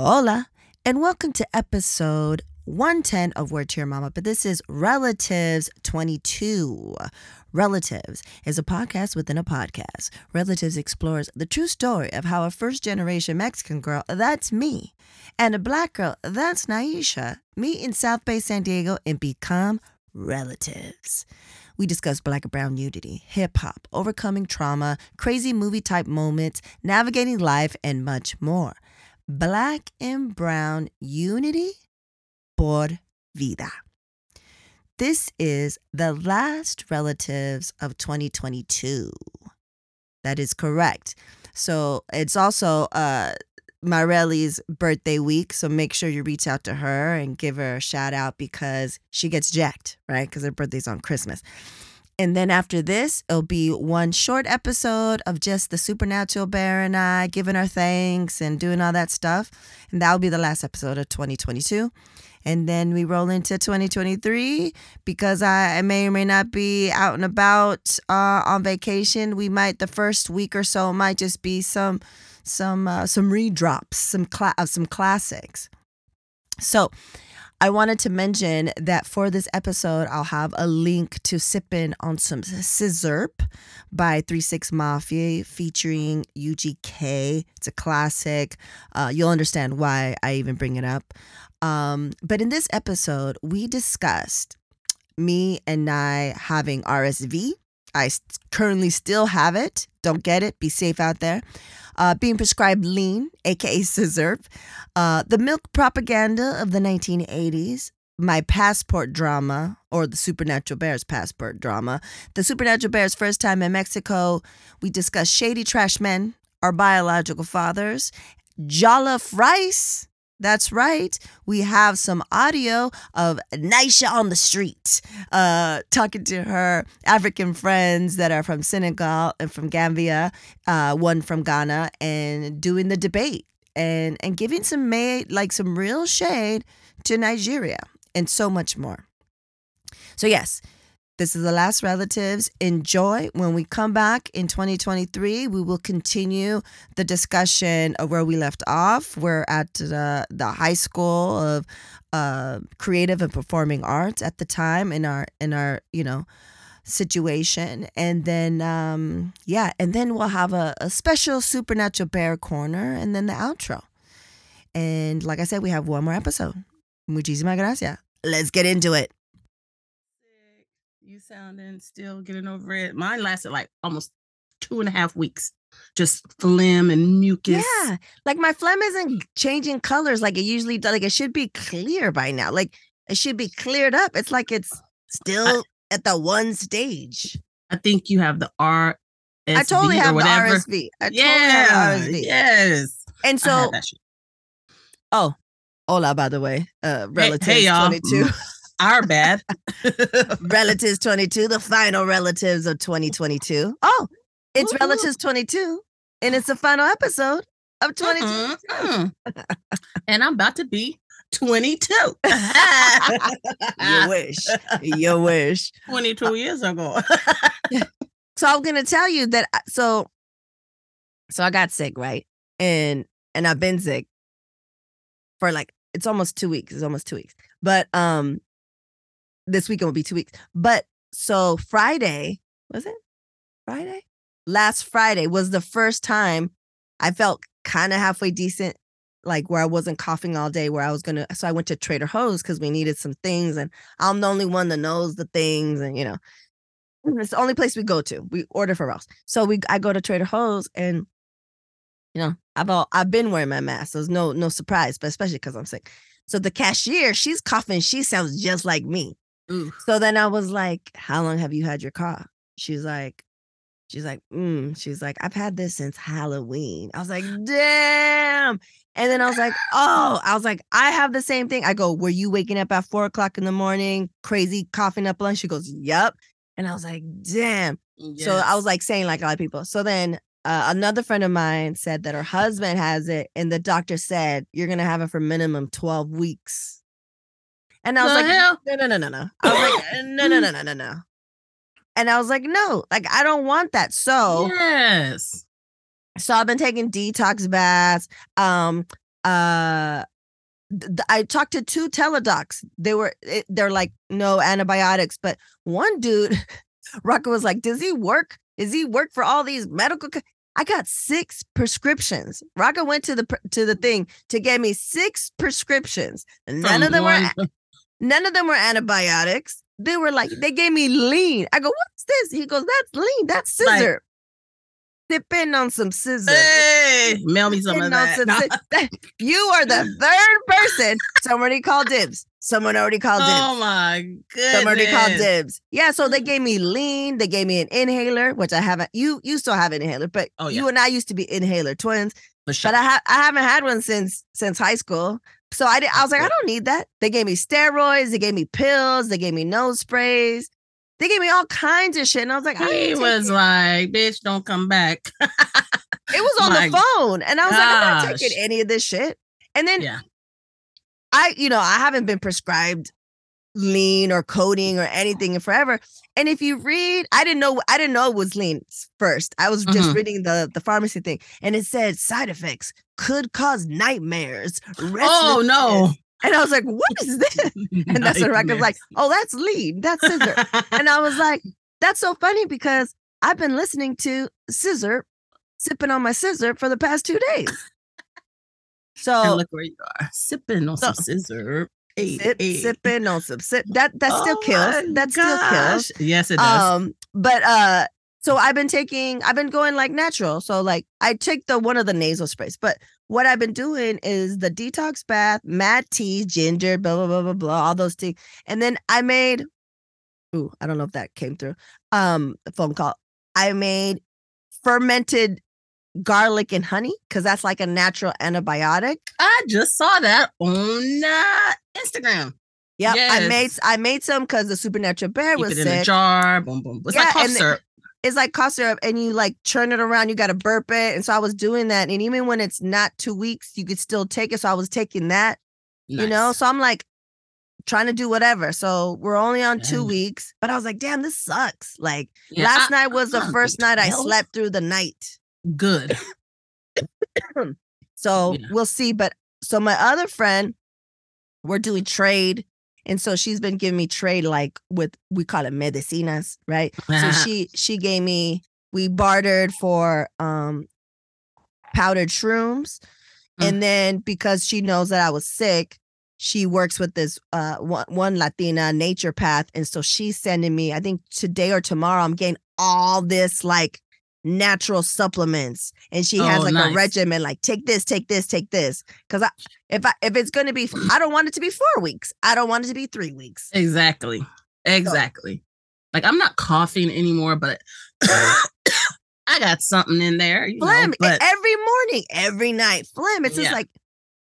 Hola, and welcome to episode 110 of Word to Your Mama. But this is Relatives 22. Relatives is a podcast within a podcast. Relatives explores the true story of how a first generation Mexican girl, that's me, and a black girl, that's Naisha, meet in South Bay, San Diego, and become relatives. We discuss black and brown unity, hip hop, overcoming trauma, crazy movie type moments, navigating life, and much more. Black and brown unity por vida. This is the last relatives of 2022. That is correct. So it's also uh Marelli's birthday week, so make sure you reach out to her and give her a shout out because she gets jacked, right? Because her birthday's on Christmas. And then after this, it'll be one short episode of just the supernatural bear and I giving our thanks and doing all that stuff. And that'll be the last episode of 2022. And then we roll into 2023 because I, may or may not be out and about uh, on vacation. We might the first week or so might just be some some uh, some redrops, some cla- of some classics. So I wanted to mention that for this episode, I'll have a link to sipping on some Sizzurp by 36 Mafia featuring UGK. It's a classic. Uh, you'll understand why I even bring it up. Um, but in this episode, we discussed me and I having RSV. I currently still have it. Don't get it. Be safe out there. Uh, being prescribed lean, aka Sizzurp, uh, the milk propaganda of the 1980s, my passport drama, or the Supernatural Bears passport drama, the Supernatural Bears' first time in Mexico. We discussed shady trash men, our biological fathers, Jollof rice. That's right. We have some audio of Naisha on the street, uh, talking to her African friends that are from Senegal and from Gambia, uh, one from Ghana, and doing the debate and and giving some made like some real shade to Nigeria and so much more. So yes, this is the last relatives. Enjoy. When we come back in 2023, we will continue the discussion of where we left off. We're at the the high school of uh, creative and performing arts at the time in our in our you know situation, and then um, yeah, and then we'll have a, a special supernatural bear corner, and then the outro. And like I said, we have one more episode. Muchísimas gracias. Let's get into it. Sounding still getting over it. Mine lasted like almost two and a half weeks. Just phlegm and mucus. Yeah, like my phlegm isn't changing colors like it usually does. Like it should be clear by now. Like it should be cleared up. It's like it's still at the one stage. I think you have the R. I totally have the RSV. I totally yeah. have the RSV. Yes. And so, oh, hola, by the way, uh, Hey- relatives hey, y'all. 22, Our bad. relatives 22, the final relatives of 2022. Oh, it's Woo-hoo. relatives 22, and it's the final episode of 22. Mm-mm, mm. and I'm about to be 22. you wish. You wish. 22 years ago. So I'm gonna tell you that. So, so I got sick, right? And and I've been sick for like it's almost two weeks. It's almost two weeks. But um, this weekend will be two weeks. But so Friday was it? Friday? Last Friday was the first time I felt kind of halfway decent, like where I wasn't coughing all day. Where I was gonna. So I went to Trader Joe's because we needed some things, and I'm the only one that knows the things, and you know. It's the only place we go to. We order for us. So we I go to Trader Joe's and you know, I've all I've been wearing my mask. So it's no no surprise, but especially because I'm sick. So the cashier, she's coughing. She sounds just like me. Ooh. So then I was like, How long have you had your cough? She's like, She's like, mm. She's like, I've had this since Halloween. I was like, damn. And then I was like, oh, I was like, I have the same thing. I go, were you waking up at four o'clock in the morning, crazy coughing up lunch? She goes, yep. And I was like, damn. So I was like saying like a lot of people. So then uh, another friend of mine said that her husband has it, and the doctor said you're gonna have it for minimum twelve weeks. And I was The like, hell? no, no, no, no, no. I was like, "Uh, no, no, no, no, no, no. And I was like, no, like I don't want that. So yes. So I've been taking detox baths. Um, uh th- I talked to two teledocs. They were they're like no antibiotics, but one dude, Rocco was like, "Does he work? Is he work for all these medical?" Co-? I got six prescriptions. Rocco went to the to the thing to get me six prescriptions. None From of them were one- a- none of them were antibiotics. They were like mm-hmm. they gave me lean. I go, "What's this?" He goes, "That's lean. That's Like- sizzurp." Dipping on some sizzurp. Hey, mail me some of that. No. you are the third person. Somebody called dibs. Someone already called dibs. Oh my goodness. Someone already called dibs. Yeah, so they mm-hmm. gave me lean. They gave me an inhaler, which I haven't. You you still have an inhaler, but Oh, you and I used to be inhaler twins. Sure. But I have I haven't had one since since high school. So I did, I was like, I don't need that. They gave me steroids. They gave me pills. They gave me nose sprays. They gave me all kinds of shit, and I was like, I he was taking- like, bitch, don't come back. it was on my the phone, and I was like, I'm not taking any of this shit. And then yeah. I, you know, I haven't been prescribed lean or codeine or anything in forever. And if you read, I didn't know, I didn't know it was lean first. I was just Mhm. reading the the pharmacy thing, and it said side effects could cause nightmares. Oh no. And I was like, what is this? And that's when Rocco's like, oh, that's lean, that's sizzurp. and I was like, that's so funny because I've been listening to sizzurp, sipping on my sizzurp for the past two days. and So look where you are, sipping on So- some sizzurp. Hey, sip, hey. sipping on some sip. That that still Oh kills. my That still kills. Yes, it does. Um, but uh, so I've been taking, I've been going like natural. So like I take the one of the nasal sprays, but what I've been doing is the detox bath, mad tea, ginger, blah blah blah blah blah, all those things. And then I made, ooh, I don't know if that came through. Um, a phone call. I made fermented garlic and honey because that's like a natural antibiotic. I just saw that on uh, Instagram. Yep, I made I made some because the supernatural bear Keep was it in a sick. jar. Boom, boom. It's Yeah, like cough syrup. it's like cough syrup and you like churn it around, you gotta burp it. And so I was doing that. And even when it's not two weeks, you could still take it. So I was taking that, you know. So I'm like trying to do whatever. So we're only on two weeks. But I was like, damn, this sucks. Like Yeah, last I- night was the I'm first night I slept through the night. Good. So Yeah. we'll see. But so my other friend, we're doing trade. And so she's been giving me trade like with we call it medicinas, right? So she she gave me we bartered for um powdered shrooms. Mm. And then because she knows that I was sick, she works with this uh one, one Latina naturopath. And so she's sending me, I think today or tomorrow, I'm getting all this like natural supplements. And she has Oh, like a regimen, like take this, take this, take this. Cause I if I if it's gonna be I don't want it to be four weeks. I don't want it to be three weeks. Exactly. Exactly. Like I'm not coughing anymore, but I got something in there. You phlegm e- but every morning, every night. Phlegm. It's just like,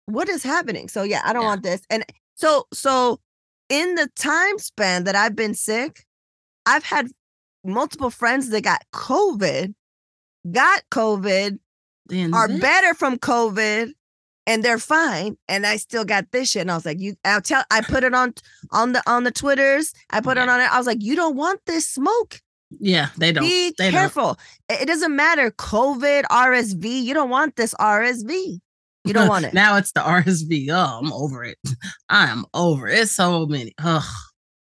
what is happening? So yeah, I don't Yeah. want this. And so so in the time span that I've been sick, I've had multiple friends that got COVID, got COVID, are better from COVID, and they're fine. And I still got this shit. And I was like, you I'll tell I put it on on the on the Twitters. I put it on it. I was like, you don't want this smoke. Yeah, they don't. Be they don't. careful. It it doesn't matter. COVID, RSV. You don't want this RSV. You don't want it. now it's the RSV. Oh, I'm over it. I am over it. It's so many. Ugh,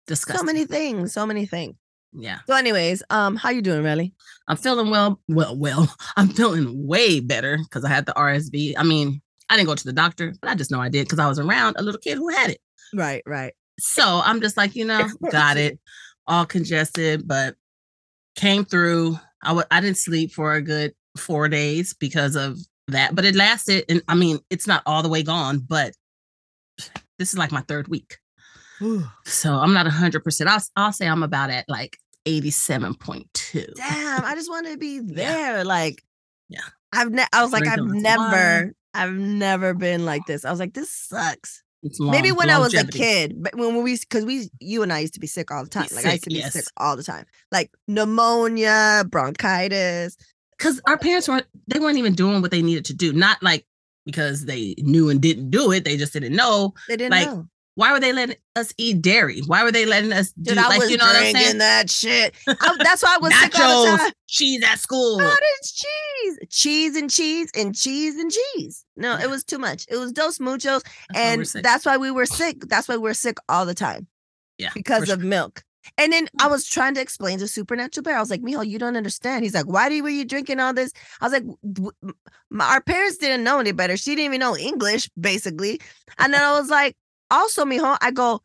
disgusting. so many things. So many things. Yeah, So, anyways, um, how you doing, Relly? I'm feeling well. Well, well, I'm feeling way better because I had the RSV. I mean, I didn't go to the doctor, but I just know I did because I was around a little kid who had it. Right, right. So I'm just like, you know, got it, all congested, but came through. I w- I didn't sleep for a good four days because of that, but it lasted. And I mean, it's not all the way gone, but this is like my third week. So I'm not 100%. I'll, I'll say I'm about at like 87.2. Damn, I just want to be there. Like, Yeah. I've ne- I was like, I've Drinking lots of water. never, I've never been like this. I was like, this sucks. It's Maybe long- when I was a kid, but when we, because we, you and I used to be sick all the time. Like I used to be sick all the time, like pneumonia, bronchitis. because our parents weren't they weren't even doing what they needed to do not like because they knew and didn't do it they just didn't know They didn't Like, know. Why were they letting us eat dairy? Why were they letting us do Dude, I like was you know what I'm saying? that shit. I- that's why I was sick all the time. cheese at school. Cottage cheese, cheese and cheese and cheese and cheese. No, it was too much. It was dos muchos, That's and sick. that's why we were sick. That's why we're sick all the time yeah, because sure. of milk. And then I mm. was trying to explain to Supernatural Bear. I was like, Mijo, you don't understand. He's like, why do you, were you drinking all this? I was like, my, our parents didn't know any better. She didn't even know English, basically. And then I was like, also, Mijo, I go,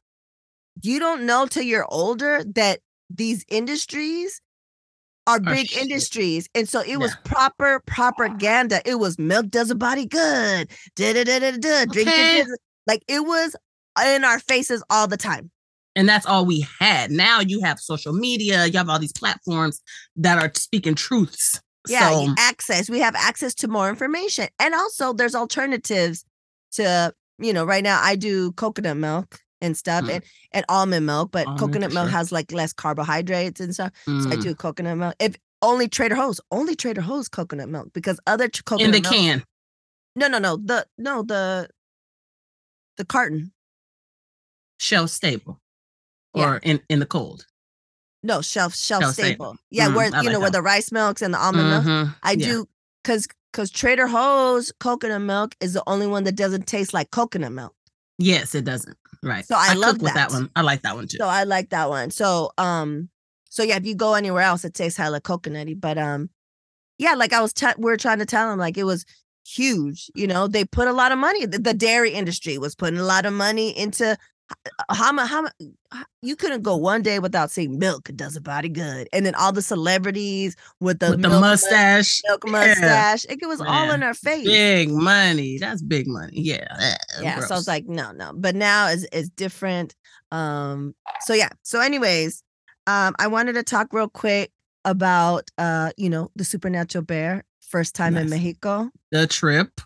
you don't know till you're older that these industries are oh, big shit. industries. And so it was Yeah. proper propaganda. It was milk does a body good. Da da da da da. Drink Okay. it. Like it was in our faces all the time. and that's all we had. Now you have social media, you have all these platforms that are speaking truths. Yeah, so, access. We have access to more information. And also there's alternatives to, you know, right now I do coconut milk and stuff Mm. and, and almond milk, but Almond, coconut milk sure. has like less carbohydrates and stuff. So I mm, do coconut milk. If only Trader Joe's, only Trader Joe's coconut milk because other ch- coconut in the milk, can. No, no, no. The no, the the carton. shelf stable Yeah. or in, in the cold. No, shelf shelf, Shelf staple. stable. Yeah, Mm, where I you know like where the rice milks and the almond milk. Mhm, I yeah. do because because Trader Joe's coconut milk is the only one that doesn't taste like coconut milk. Yes, it doesn't. Right. So I love cook with that that. one. I like that one too. So I like that one. So um, so yeah, if you go anywhere else, it tastes hella coconutty. But um, yeah, like I was, t- we are trying to tell them, like it was huge. You know, they put a lot of money. The, the dairy industry was putting a lot of money into how much. How much? You couldn't go one day without seeing milk. Does a body good. And then all the celebrities with the with the milk mustache. milk Yeah. mustache. It was all in our face. Big money. That's big money. Yeah. Ugh, yeah so i was like no no but now it's, it's different um so yeah so anyways um i wanted to talk real quick about uh you know the supernatural bear first time in mexico the trip.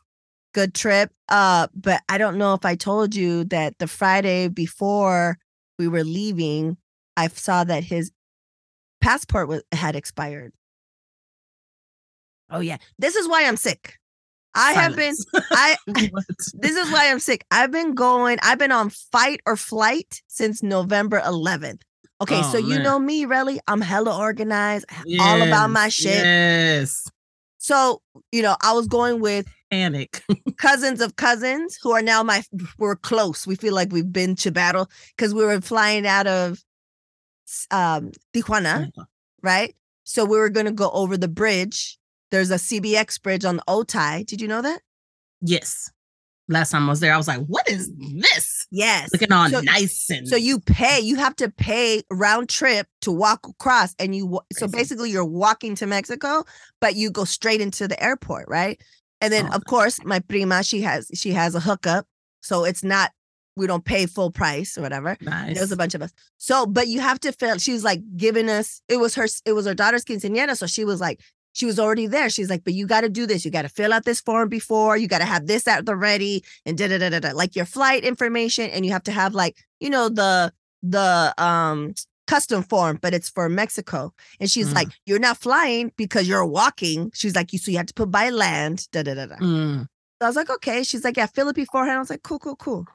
Good trip uh but i don't know if i told you that the friday before we were leaving i saw that his passport was had expired oh yeah this is why i'm sick i have been i this is why I'm sick. I've been going, I've been on fight or flight since November 11th. Okay, Oh, so you know me, really. I'm hella organized, all about my Yes, shit. Yes. So, you know, I was going with Panic. cousins of cousins who are now my, we're close. We feel like we've been to battle because we were flying out of um, Tijuana, right? So we were going to go over the bridge. There's a CBX bridge on the Otay. Did you know that? Yes. Last time I was there, I was like, what is this? Yes. Looking all So- nice and So you pay, you have to pay round trip to walk across, and you wa- so basically you're walking to Mexico, but you go straight into the airport, right? And then Oh, of course my prima she has she has a hookup, so it's not we don't pay full price or whatever. nice. There was a bunch of us. So, but you have to fill. She was like giving us. It was her. It was her daughter's quinceañera. So she was like, she was already there. She's like, but you got to do this. You got to fill out this form before. You got to have this at the ready and da da da da. Like your flight information, and you have to have like you know the the um custom form, but it's for Mexico. And she's Mm. like, you're not flying because you're walking. She's like, you so you have to put by land. Da da da da. Mm. So I was like, okay. She's like, yeah, fill it beforehand. I was like, cool, cool, cool.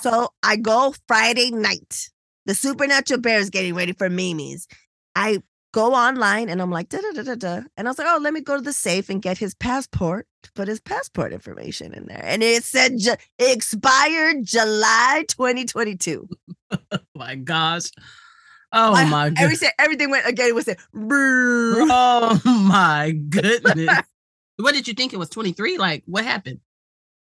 So I go Friday night. The Supernatural Bear is getting ready for Mimi's. I go online and I'm like, da da da da da. And I was like, oh, let me go to the safe and get his passport to put his passport information in there. And it said ju- expired July 2022. my gosh. Oh I- my Every, goodness. everything went again. It was said, Oh my goodness. what did you think it was 23? Like what happened?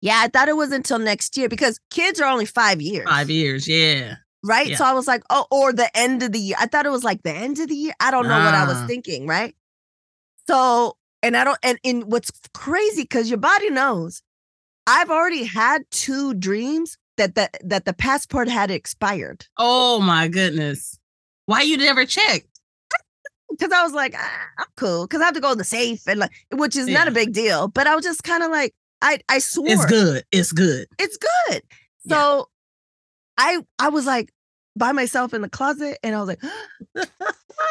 yeah, I thought it was until next year because kids are only five years. Five years. Yeah. Right? Yeah. So I was like, oh, or the end of the year. I thought it was like the end of the year. I don't know what I was Ah. thinking, right? So, and I don't, and in what's crazy because your body knows, I've already had two dreams that the that the passport had expired Oh my goodness. Why you never checked? because I was like, ah, I'm cool because I have to go in the safe and like, which is not a big deal. But I was just kind of like, I I swore It's good. It's good. it's good. Yeah. So I I was like by myself in the closet and I was like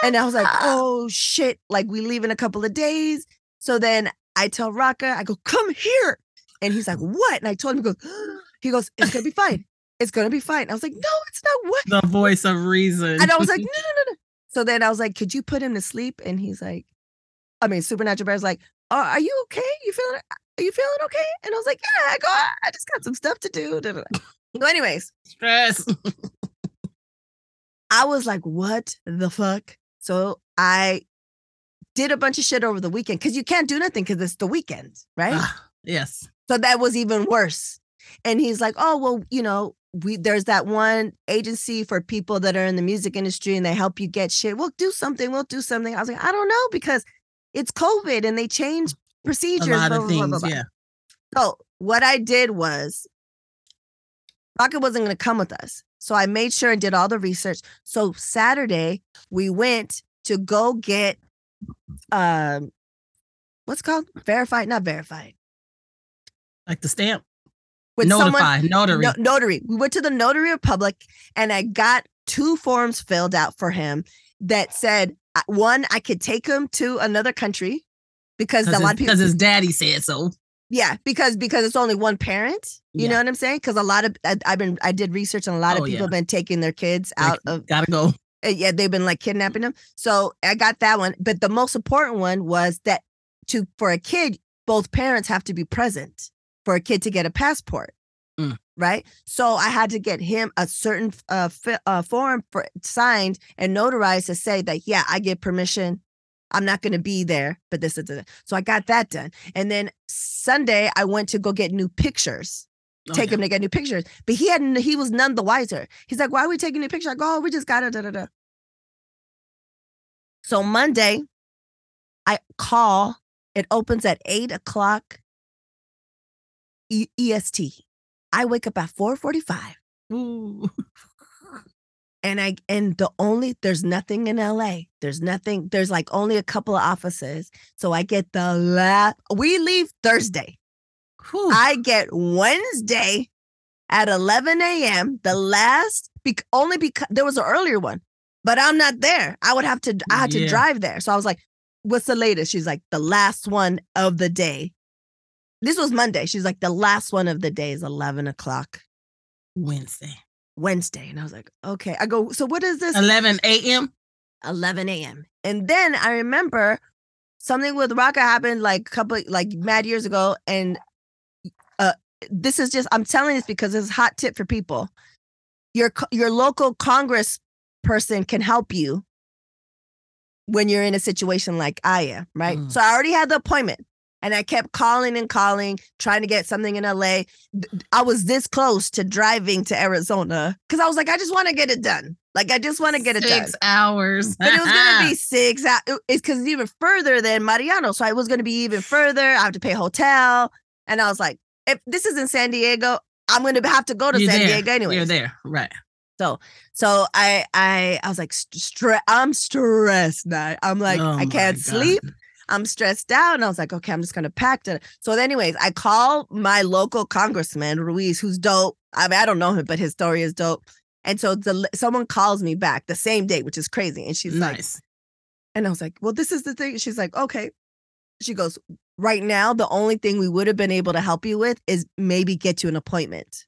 and I was like, oh shit, like we leave in a couple of days. So then I tell Raka, I go, come here. And he's like, what? And I told him, he goes, he goes, it's gonna be fine. It's gonna be fine. I was like, no, it's not what The voice of reason. and I was like, no, no, no, no. So then I was like, could you put him to sleep? And he's like, I mean, Supernatural Bear's like, oh, are you okay? You feeling are you feeling okay? And I was like, yeah, I go, I just got some stuff to do. Da, da, da." So, anyways, stress. I was like, what the fuck? So I did a bunch of shit over the weekend because you can't do nothing because it's the weekend, right? Ah, yes. So that was even worse. And he's like, "Oh, well, you know, we there's that one agency for people that are in the music industry and they help you get shit. We'll do something. We'll do something." I was like, "I don't know because it's COVID and they change procedures. A procedures." lot blah, of blah, things. blah." Yeah. So what I did was Rocket wasn't going to come with us. So I made sure and did all the research. So Saturday we went to go get um what's called verified, not verified. Like the stamp. With someone Notify. Notary. No- notary. We went to the notary republic and I got two forms filled out for him that said uh, one, I could take him to another country because a lot of people Because his daddy said so. Yeah, because because it's only one parent. You Yeah. know what I'm saying? Because a lot of I, I've been I did research and a lot of Oh, people yeah. have been taking their kids Like, out of Gotta go. uh, yeah they've been like kidnapping them. So I got that one, but the most important one was that to for a kid, both parents have to be present for a kid to get a passport. Mm. Right. So I had to get him a certain uh, fi- uh, form for signed and notarized to say that, yeah, I get permission. I'm not going to be there, but this is it. So I got that done. And then Sunday, I went to go get new pictures, oh, take Okay. him to get new pictures. But he hadn't, he was none the wiser. He's like, why are we taking new pictures? I go, oh, we just got it. Da, da, da. So Monday, I call. It opens at eight o'clock E- EST. I wake up at 4:45 Ooh. and I and the only there's nothing in LA. There's nothing, there's like only a couple of offices. So I get the last we leave Thursday. Whew. I get Wednesday at 11 a.m. The last bec- only because there was an earlier one, but I'm not there. I would have to I had to drive there. So I was like, what's the latest? She's like, the last one of the day. This was Monday. She's like, the last one of the day is 11 o'clock Wednesday. Wednesday. And I was like, okay. I go, so what is this? 11 a.m. 11 a.m. And then I remember something with Raka happened like a couple like mad years ago. And uh this is just I'm telling this because it's a hot tip for people. Your your local congress person can help you when you're in a situation like I am, right? Mm. So I already had the appointment and I kept calling and calling, trying to get something in LA. I was this close to driving to Arizona because I was like, I just want to get it done. Like I just want to get it done Six hours. but it was gonna be six. hou- it- It's because it's even further than Mariano, so I was gonna be even further. I have to pay hotel, and I was like, if this is in San Diego, I'm gonna have to go to You're San there. Diego anyway. You're there. Right. So so I, I, I was like, stre- I'm stressed now. I'm like, Oh I can't God. I'm stressed out. And I was like, okay, I'm just gonna pack it. So, anyways, I call my local congressman, Ruiz, who's dope. I mean, I don't know him, but his story is dope. And so the someone calls me back the same day, which is crazy. And she's like, Nice. and I was like, well, this is the thing. She's like, okay. She goes, right now, the only thing we would have been able to help you with is maybe get you an appointment.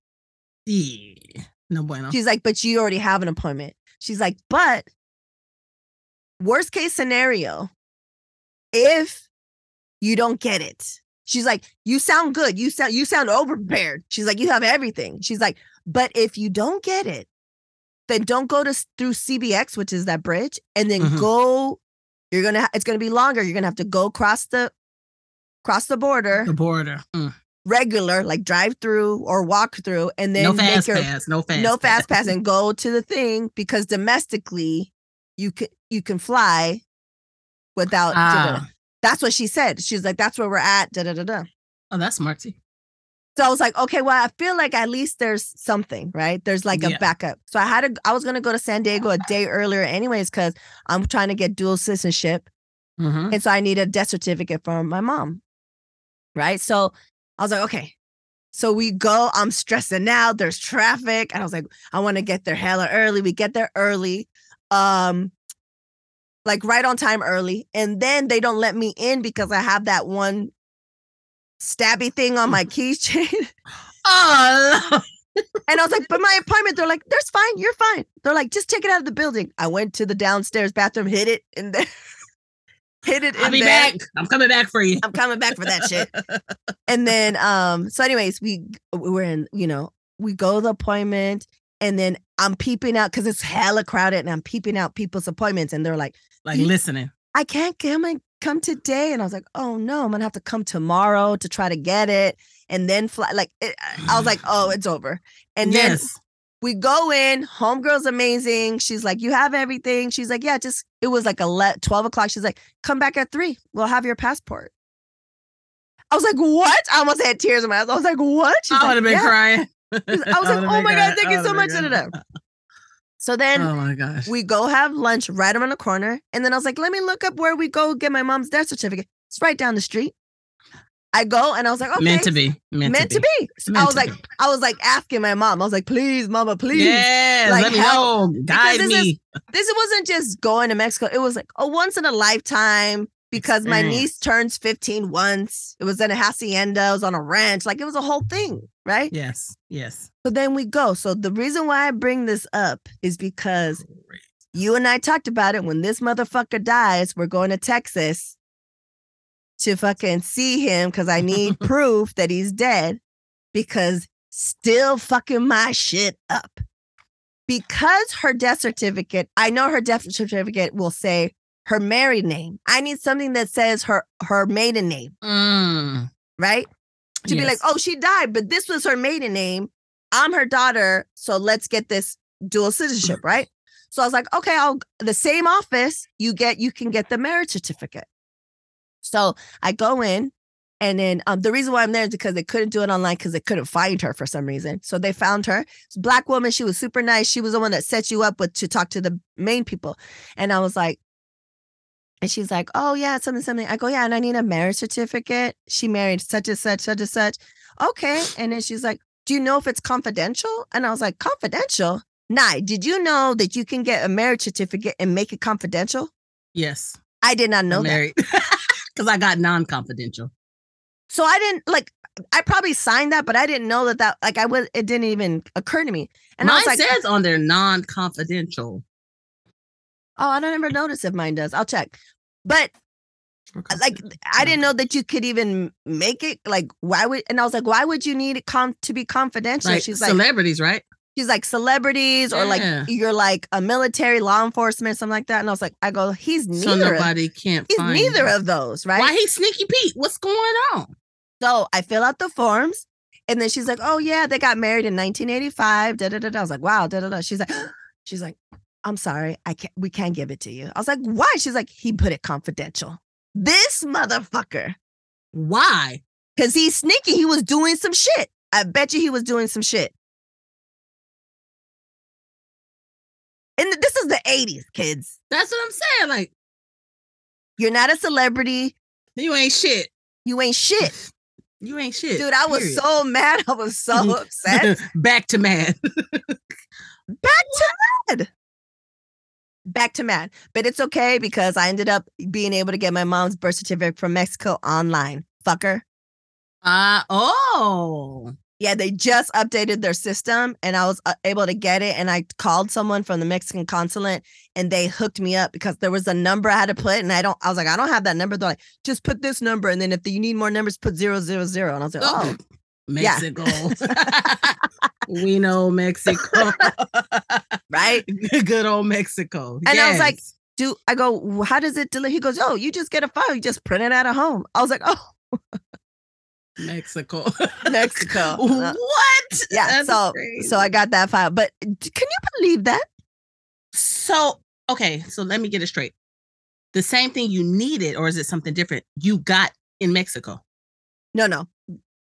Yeah. No bueno. She's like, but you already have an appointment. She's like, but worst case scenario, if you don't get it, she's like, you sound good. You sound you sound overprepared. She's like, you have everything. She's like, but if you don't get it, then don't go to through CBX, which is that bridge, and then Mhm. go. You're gonna. It's gonna be longer. You're gonna have to go cross the cross the border the border. Mm. regular, like drive through or walk through, and then No make fast your pass. No fast. no fast pass and go to the thing because domestically you can you can fly without. Ah. that's what she said she's like that's where we're at da, da, da, da. Oh, that's smarty. so i was like okay well i feel like at least there's something right there's like a Yeah. backup so i had to i was going to go to san diego a day earlier anyways because i'm trying to get dual citizenship Mhm. and so i need a death certificate from my mom right so i was like okay so we go i'm stressing out there's traffic and i was like i want to get there hella early we get there early um like right on time early and then they don't let me in because i have that one stabby thing on my keychain Oh, And I was like, but my apartment, they're like, there's fine, you're fine. They're like, just take it out of the building. I went to the downstairs bathroom, hit it in there. hit it I'll be there. back. I'm coming back for you. I'm coming back for that shit. And then um, so anyways, we we were in, you know, we go to the appointment and then I'm peeping out because it's hella crowded and I'm peeping out people's appointments and they're like, Like listening. I can't come and come today. And I was like, oh no, I'm gonna have to come tomorrow to try to get it and then fly. Like it, I was like, oh, it's over. And then yes. we go in, homegirl's amazing. She's like, you have everything. She's like, yeah, just it was like 11, 12 o'clock. She's like, come back at three. We'll have your passport. I was like, what? I almost had tears in my eyes. I was like, what? She's I would have been "Yeah." crying. I was like, oh my God, thank you so much. So then Oh my gosh. we go have lunch right around the corner. And then I was like, let me look up where we go get my mom's death certificate. It's right down the street. I go and I was like, okay. Meant to be. Meant, Meant to be. So I was like, be. I was like asking my mom. I was like, please, mama, please. Yes, like, let me help. know. Guide this is- me. This wasn't just going to Mexico. It was like a once in a lifetime because my Experience. niece turns 15 once. It was in a hacienda, it was on a ranch. Like it was a whole thing, right? Yes. Yes. So then we go. So the reason why I bring this up is because you and I talked about it. When this motherfucker dies, we're going to Texas to fucking see him because I need proof that he's dead because still fucking my shit up. Because her death certificate, I know her death certificate will say her married name. I need something that says her her maiden name, Mm, right? To be like, oh, she died, but this was her maiden name. I'm her daughter, so let's get this dual citizenship, right? So I was like, okay, I'll the same office you get, you can get the marriage certificate. So I go in, and then um, the reason why I'm there is because they couldn't do it online because they couldn't find her for some reason. So they found her. Black woman. She was super nice. She was the one that set you up with to talk to the main people. And I was like, and she's like, oh yeah, something, something. I go, yeah, and I need a marriage certificate. She married such and such, such and such. Okay. And then she's like, do you know if it's confidential? And I was like, confidential? Nah, did you know that you can get a marriage certificate and make it confidential? yes. I did not know I'm that. Because I got non-confidential. So I didn't like. I probably signed that, but I didn't know that that like I was. It didn't even occur to me. And I Mine was like, says on there non-confidential. oh, I don't ever notice if mine does. I'll check. But like, I didn't know that you could even make it. Like, why would? And I was like, why would you need it com- to be confidential? like she's like, celebrities, right? she's like celebrities or like you're like a military law enforcement, something like that. And I was like, I go, he's So neither. of, nobody can't he's neither him. of those, right? Why he sneaky Pete? What's going on? So I fill out the forms, and then she's like, "Oh yeah, they got married in 1985." Da da da. da. I was like, "Wow." Da da da. She's like, "She's like, I'm sorry, I can't. We can't give it to you." I was like, "Why?" She's like, "He put it confidential." This motherfucker, Why? because he's sneaky. He was doing some shit. I bet you he was doing some shit. And this is the 80s, kids. That's what I'm saying. Like You're not a celebrity. you ain't shit. You ain't shit. You ain't shit. Dude, I was period. so mad. I was so upset. Back to mad. back to mad. Back to mad. But it's okay because I ended up being able to get my mom's birth certificate from Mexico online. Fucker. Uh oh. Yeah, they just updated their system and I was uh, able to get it. And I called someone from the Mexican consulate and they hooked me up because there was a number I had to put. And I don't, I was like, I don't have that number. They're like, just put this number. And then if you need more numbers, put zero, zero, zero. And I was like, oh, yeah. Mexico. we know Mexico. right. Good old Mexico. And I was like, Yes. Do I go, how does it deliver? He goes, oh, you just get a file. You just print it out of home. I was like, oh, Mexico. Mexico. What? yeah. That's so, crazy. so I got that file. But can you believe that? So, okay, so let me get it straight. The same thing you needed, or is it something different? You got in Mexico. No, no.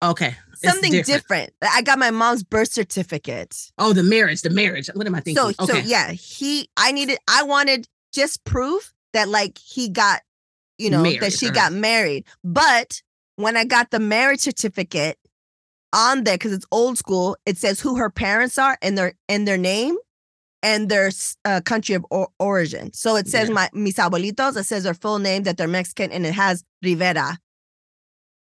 Okay. Something different. I got my mom's birth certificate. Oh, the marriage, the marriage. What am I thinking? So, okay. so yeah, he, I needed, I wanted just proof that like he got, you know, Married, that she uh-huh. got married. But when I got the marriage certificate on there, because it's old school, it says who her parents are and their and their name and their uh, country of or- origin. So it says Yeah. my mis abuelitos. It says their full name that they're Mexican, and it has Rivera.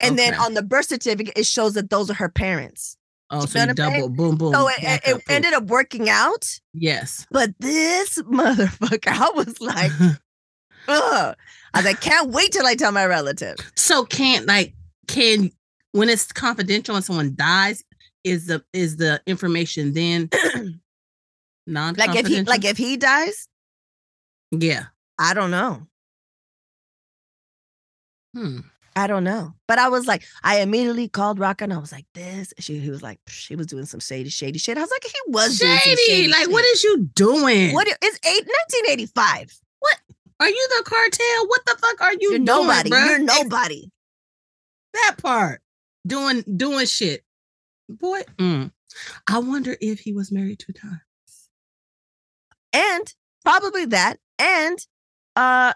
And then on the birth certificate, it shows that those are her parents. Oh, so know you I'm saying? double boom boom. So it, it, it ended up working out. Yes. But this motherfucker, I was like, ugh. I was like, can't wait till I tell my relative. so can't like can when it's confidential and someone dies, is the is the information then non confidential. Like if he like if he dies, yeah. I don't know. Hmm. I don't know. But I was like, I immediately called Rock and I was like, this. She he was like, she was doing some shady, shady shit. I was like, he was Shady. shady Like shit. what is you doing? What is it's eight, 1985. are you the cartel? What the fuck are you You're doing, nobody. bruh? You're nobody. that part doing doing shit boy mm. i wonder if he was married two times And probably that. And uh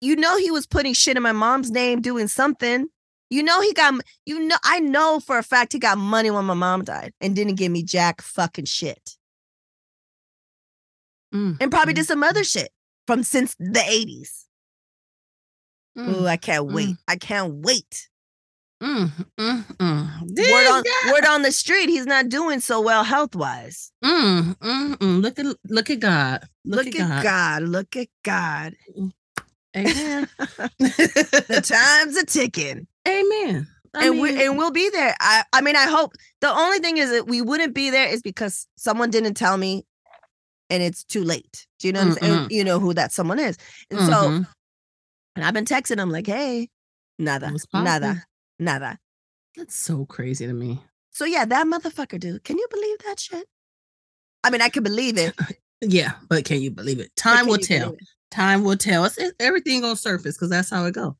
you know he was putting shit in my mom's name, doing something. You know he got you know I know for a fact he got money when my mom died and didn't give me jack fucking shit. Mm, And probably mm, did some other shit from since the 80s. mm, Ooh, I can't mm. wait. I can't wait. mm, mm, mm. Word on word on the street, he's not doing so well health wise. Mm, mm, mm. look at look at god look, Look, at God. Look at God. Amen The times are ticking. amen I and we and we'll be there. I I mean, I hope the only thing is that we wouldn't be there is because someone didn't tell me, and it's too late. Do you know? What I'm saying? Mm-mm. You know who that someone is, and so mhm. and I've been texting them like, hey, nada, nada, nada. that's so crazy to me So yeah, that motherfucker, dude. Can you believe that shit? I mean, I can believe it. yeah but can you believe it time will tell? Time will tell it's it- everything gonna surface because that's how it go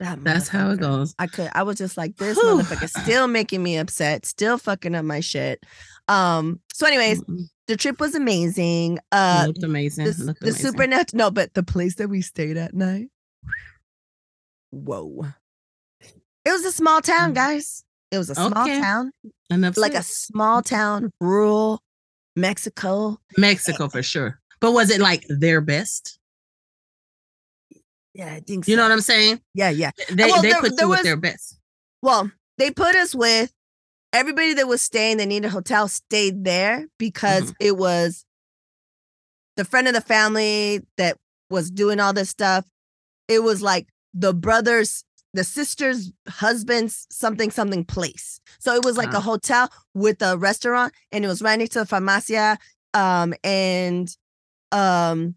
That that's how it goes I could. I was just like, this motherfucker still making me upset, still fucking up my shit. Um. So, anyways, Mm-mm. the trip was amazing. Uh, looked amazing. the, looked the amazing. supernatural no but the place that we stayed at night whoa it was a small town Mm. guys it was a small Okay. town Enough like a small town rural mexico Mexico for sure. But was it like their best? Yeah i think You know what I'm saying? yeah yeah They Well, they there- put there you with their best. well they put us with everybody that was staying that needed a hotel stayed there because Mm-hmm. it was the friend of the family that was doing all this stuff it was like the brothers the sister's husband's something something place so it was like Ah. a hotel with a restaurant and it was right next to the farmacia um and um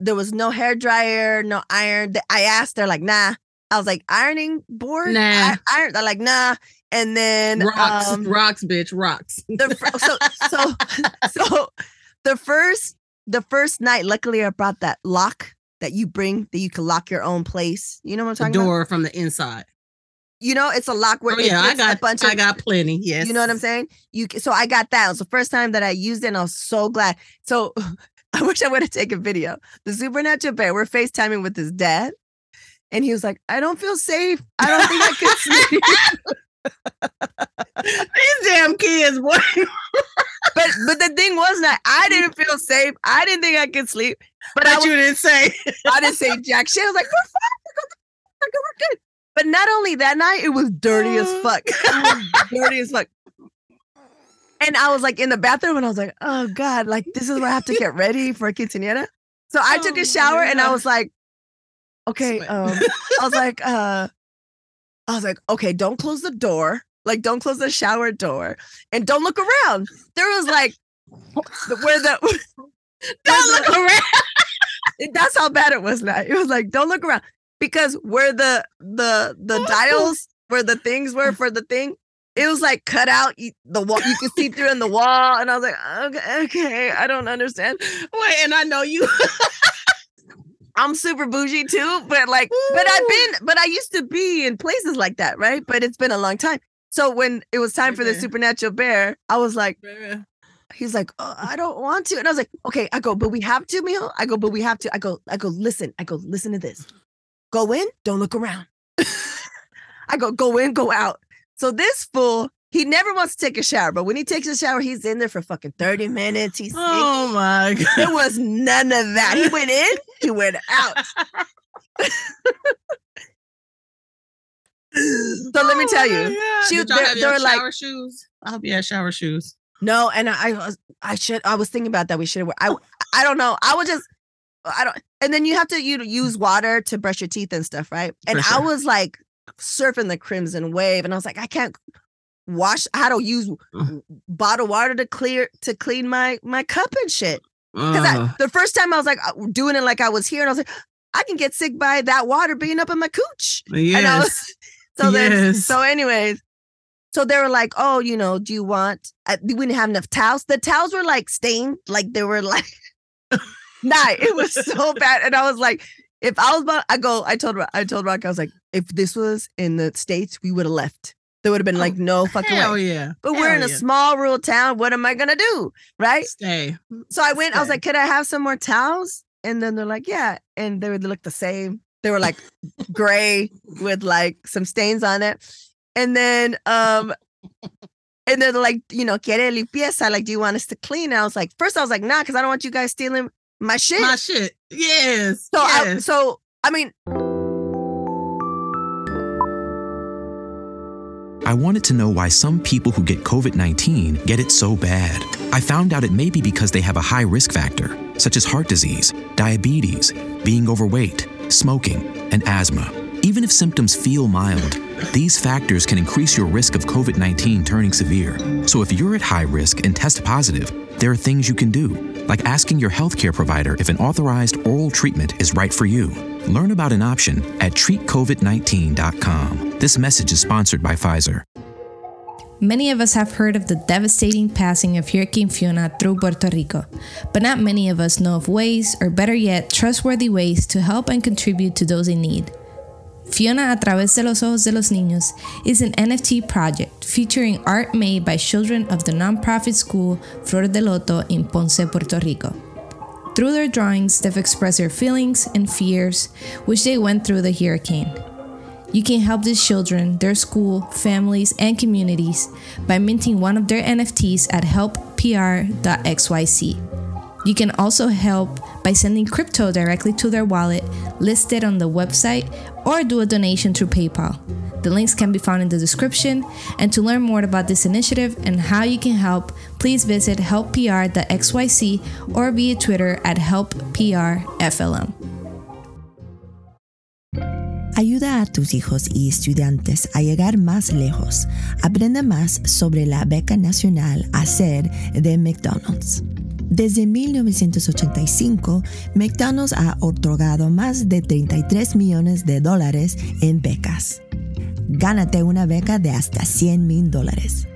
there was no hair dryer no iron i asked they're like nah i was like ironing board Nah. I- iron they're like nah and then Rocks, um, rocks, bitch, rocks. the so so so the first the first night luckily i brought that lock that you bring that you can lock your own place you know what i'm talking about door from the inside. you know it's a lock where Oh yeah, I fits a got bunch of I got plenty. Yes. you know what i'm saying you so i got that it was the first time that i used it and i was so glad so i wish i would have taken video the supernatural bear we're facetiming with his dad and he was like i don't feel safe i don't think i could sleep These damn kids, boy. but but the thing was that i didn't feel safe i didn't think i could sleep but i But was you didn't say. I didn't say jack shit. I was like, we're fine. We're good. We're good. We're good. But not only that night, it was dirty as uh. fuck. It was dirty as fuck. And I was like in the bathroom and I was like, oh God, like this is where I have to get ready for a quinceanera. So I took Oh a shower and I was like, okay. Um, I was like, uh, I was like, okay, don't close the door. Like, don't close the shower door and don't look around. There was like where the Don't look around. that's how bad it was now. It was like, don't look around. Because where the the the dials, where the things were for the thing, it was like cut out the wall. You could see through in the wall. And I was like, okay, okay, I don't understand. Wait, and I know you. I'm super bougie too, but like, but I've been, but I used to be in places like that, right? But it's been a long time. So when it was time for the mm-hmm. supernatural bear, I was like, he's like, oh, I don't want to. And I was like, okay, I go, but we have to, Mijo. I go, but we have to. I go, I go, listen, I go, listen to this. Go in, don't look around. I go, go in, go out. So this fool, he never wants to take a shower, but when he takes a shower, he's in there for fucking 30 minutes. He's Oh my god. There was none of that. He went in, he went out. So let me oh tell you, Oh she Did they're, have they're like shower shoes. I hope you had shower shoes. no, and I was I should I was thinking about that. We should have. I I don't know. I would just I don't. And then you have to you use water to brush your teeth and stuff, right? And For I was like surfing the crimson wave, and I was like, I can't wash. I had to use Mm. bottled water to clear to clean my my cup and shit. Because Ugh. the first time I was like uh, doing it like I was here, and I was like, I can get sick by that water being up in my cooch. yes. And I was, so then, so anyways, so they were like, oh, you know, do you want? I, we didn't have enough towels. The towels were like stained, like they were like, nah, it was so bad. And I was like, if I was about, I go, I told, I told Rock, I was like, if this was in the states, we would have left. There would have been Oh, like no fucking Hell way. yeah. But we're in Hell a small rural town. What am I gonna do? Right? Stay. So I went, I was like, could I have some more towels? And then they're like, yeah. And they would look the same. They were like gray with like some stains on it. And then um and then they're like, you know, quiere limpieza, like, do you want us to clean? And I was like, first I was like, nah, because I don't want you guys stealing my shit. My shit. Yes. so I yes. so I mean, I wanted to know why some people who get COVID 19 get it so bad. I found out it may be because they have a high risk factor, such as heart disease, diabetes, being overweight, smoking, and asthma. Even if symptoms feel mild, these factors can increase your risk of COVID 19 turning severe. So if you're at high risk and test positive, there are things you can do, like asking your healthcare provider if an authorized oral treatment is right for you. Learn about an option at treatcovid19.com. This message is sponsored by Pfizer. Many of us have heard of the devastating passing of Hurricane Fiona through Puerto Rico, but not many of us know of ways, or better yet, trustworthy ways to help and contribute to those in need. Fiona a través de los ojos de los niños is an NFT project featuring art made by children of the nonprofit school Flor de Loto in Ponce, Puerto Rico. Through their drawings, they've expressed their feelings and fears which they went through the hurricane. You can help these children, their school, families, and communities by minting one of their NFTs at helppr.xyz. You can also help by sending crypto directly to their wallet listed on the website or do a donation through PayPal. The links can be found in the description. And to learn more about this initiative and how you can help, please visit helppr.xyz or via Twitter at helpprflm. Ayuda a tus hijos y estudiantes a llegar más lejos. Aprende más sobre la beca nacional Hacer de McDonald's. Desde 1985, McDonald's ha otorgado más de 33 millones de dólares en becas. Gánate una beca de hasta 100 mil dólares.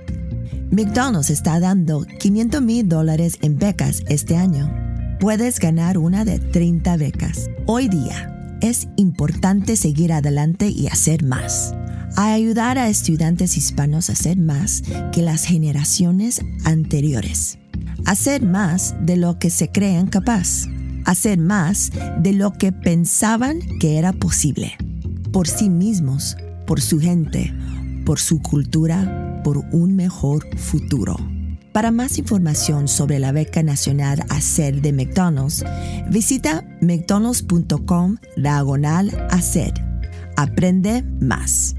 McDonald's está dando 500 mil dólares en becas este año. Puedes ganar una de 30 becas. Hoy día es importante seguir adelante y hacer más. A ayudar a estudiantes hispanos a hacer más que las generaciones anteriores. Hacer más de lo que se creen capaz. Hacer más de lo que pensaban que era posible. Por sí mismos, por su gente, por su cultura, por un mejor futuro. Para más información sobre la beca nacional Hacer de McDonald's, visita mcdonalds.com diagonal hacer. Aprende más.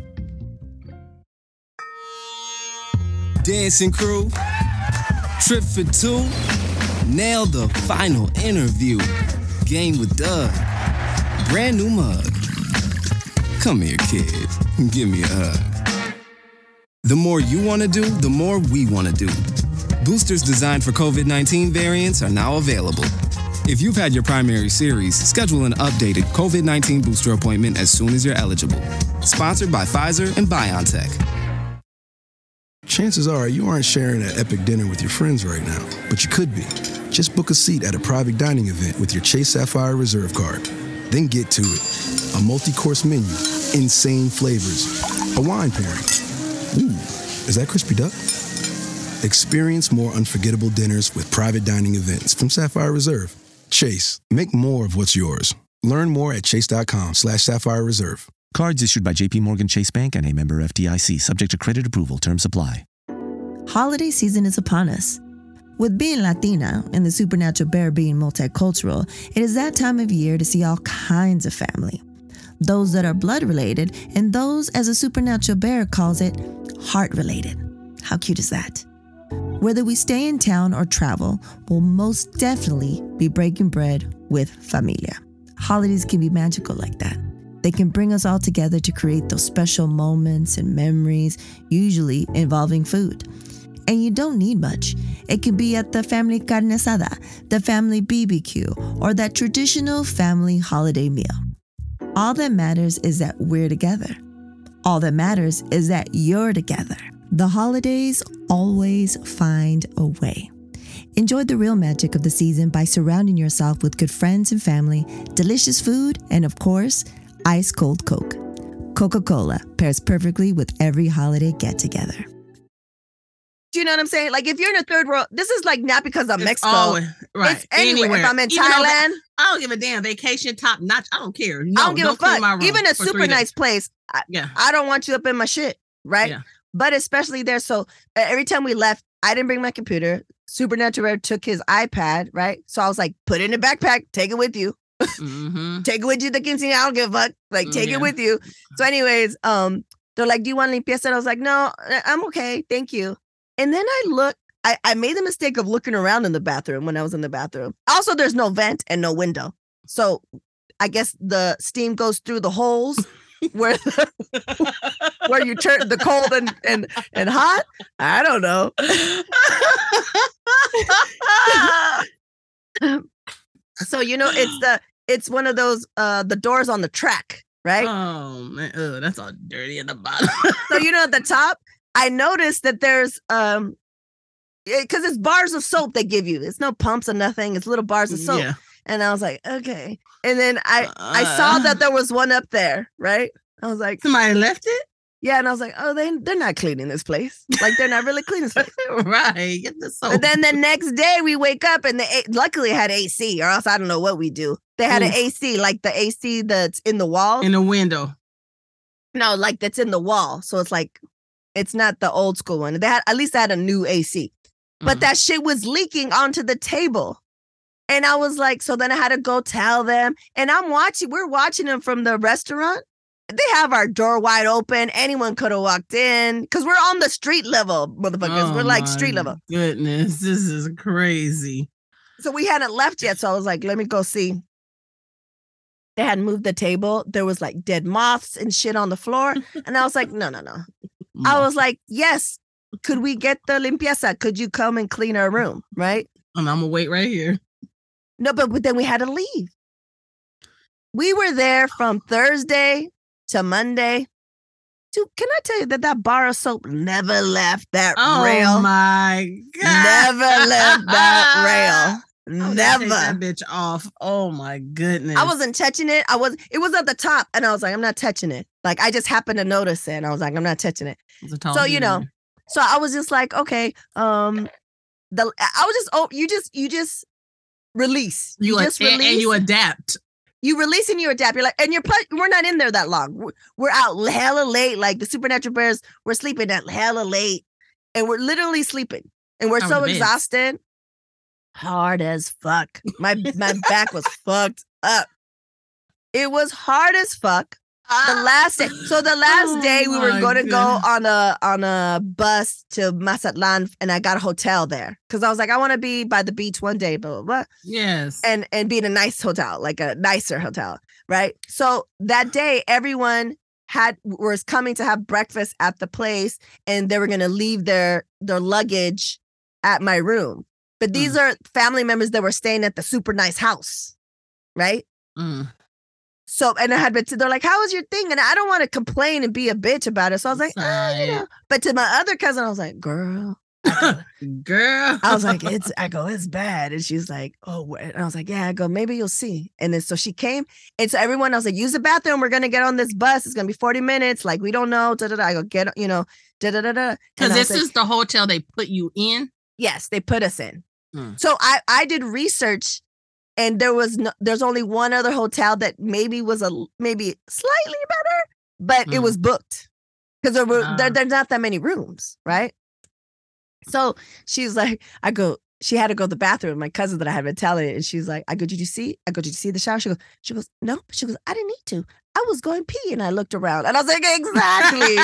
Dancing crew, trip for two, nailed the final interview. Game with Doug, brand new mug. Come here, kid, give me a hug. The more you want to do, the more we want to do. Boosters designed for COVID 19 variants are now available. If you've had your primary series, schedule an updated COVID 19 booster appointment as soon as you're eligible. Sponsored by Pfizer and BioNTech. Chances are you aren't sharing an epic dinner with your friends right now, but you could be. Just book a seat at a private dining event with your Chase Sapphire Reserve card. Then get to it. A multi course menu, insane flavors, a wine pairing. Ooh, is that crispy duck? Experience more unforgettable dinners with private dining events from Sapphire Reserve. Chase, make more of what's yours. Learn more at chase.com slash sapphire reserve. Cards issued by JP Morgan Chase Bank and a member of FDIC, subject to credit approval. Terms apply. Holiday season is upon us. With being Latina and the supernatural bear being multicultural, it is that time of year to see all kinds of family. those that are blood related, and those, as a supernatural bear calls it, heart related. How cute is that? Whether we stay in town or travel, we'll most definitely be breaking bread with familia. Holidays can be magical like that. They can bring us all together to create those special moments and memories, usually involving food. And you don't need much. It can be at the family carne asada, the family BBQ, or that traditional family holiday meal. All that matters is that we're together. All that matters is that you're together. The holidays always find a way. Enjoy the real magic of the season by surrounding yourself with good friends and family, delicious food, and of course, ice cold Coke. Coca Cola pairs perfectly with every holiday get together. Do you know what I'm saying? Like if you're in a third world, this is like not because I'm It's Mexico. always- right. It's anywhere. If I'm in Even Thailand, I don't give a damn. Vacation top notch. I don't care. No, I don't give a clean my fuck. Even a super nice place, I, Yeah. I don't want you up in my shit, right? Yeah. But especially there. So every time we left, I didn't bring my computer. Supernatural Bear took his iPad, right? So I was like, put it in a backpack, take it with you. Mm-hmm. Take it with you to the quinceañera. I don't give a fuck. Like, Mm, take yeah. it with you. So, anyways, um, they're like, Do you want limpieza? And I was like, No, I'm okay. Thank you. And then I look, I, I made the mistake of looking around in the bathroom when I was in the bathroom. Also, there's no vent and no window. So I guess the steam goes through the holes where where you turn the cold and and and hot. I don't know. so you know, it's the it's one of those uh the doors on the track, right? Oh man, Ugh, that's all dirty at the bottom. So you know at the top, I noticed that there's um because it's bars of soap they give you. It's no pumps or nothing. It's little bars of soap. Yeah. And I was like, okay. And then I I saw Uh. that there was one up there, right? I was like, Somebody left it. yeah, and I was like, oh, they they're not cleaning this place. Like they're not really cleaning this place. right. Get the soap. But then the next day we wake up and the A- luckily it had AC, or else I don't know what we do. They had an AC, like the AC that's in the wall. in the window. no, like that's in the wall. So it's like it's not the old school one. They had at least they had a new AC. But Mhm. that shit was leaking onto the table. And I was like, so then I had to go tell them. And I'm watching, we're watching them from the restaurant. They have our door wide open. Anyone could have walked in because we're on the street level, motherfuckers. we're Oh like street level. Goodness, this is crazy. So we hadn't left yet. So I was like, let me go see. They hadn't moved the table. There was like dead moths and shit on the floor. And I was like, no, no, no. I was like, yes. Could we get the limpieza? Could you come and clean our room? Right? and I'm gonna wait right here. No, but, but then we had to leave. We were there from Thursday to Monday. Dude, can I tell you that that bar of soap never left that Oh rail? Oh my god! Never left that rail. I was gonna Never. that bitch off. Oh my goodness! I wasn't touching it. I was. It was at the top, and I was like, I'm not touching it. Like I just happened to notice it, and I was like, I'm not touching it. It was a tall So you know, so I was just like, okay, um, the I was just oh, you just you just release. you, just ad- and, you adapt. you release and you adapt. You're like, and you're pl- we're not in there that long. We're, we're out hella late. Like the supernatural bears, we're sleeping at hella late, and we're literally sleeping, and we're so exhausted, hard as fuck. My my back was fucked up. It was hard as fuck. The ah. last day, so the last Oh day we were going to go on a on a bus to Mazatlan, and I got a hotel there because I was like, I want to be by the beach one day, blah blah blah yes. and and be in a nice hotel, like a nicer hotel, right? So that day, everyone had was coming to have breakfast at the place, and they were gonna leave their their luggage at my room. But these are family members that were staying at the super nice house, right? Mm. So and I had been, to, they're like, "How was your thing?" And I don't want to complain and be a bitch about it. So I was like, "Ah, you know. But to my other cousin, I was like, "Girl." Girl. I was like, it's, I go, it's bad. And she's like, oh, what? And I was like, yeah, I go, maybe you'll see. And then so she came. And so everyone, I was like, use the bathroom. We're going to get on this bus. It's going to be 40 minutes. Like, we don't know. Da, da, da. I go, get, you know, da, da, da, da. Because this like, is the hotel they put you in. yes, they put us in. Hmm. So I, I did research and there was no, there's only one other hotel that maybe was a, maybe slightly better, but it Hmm. was booked because there were, there, Ah. there's not that many rooms. Right. So she's like, I go, she had to go to the bathroom. My cousin that I had been telling, and she's like, I go, did you see? I go, did you see the shower? She goes, she goes, no. She goes, I didn't need to. I was going pee and I looked around. And I was like, exactly.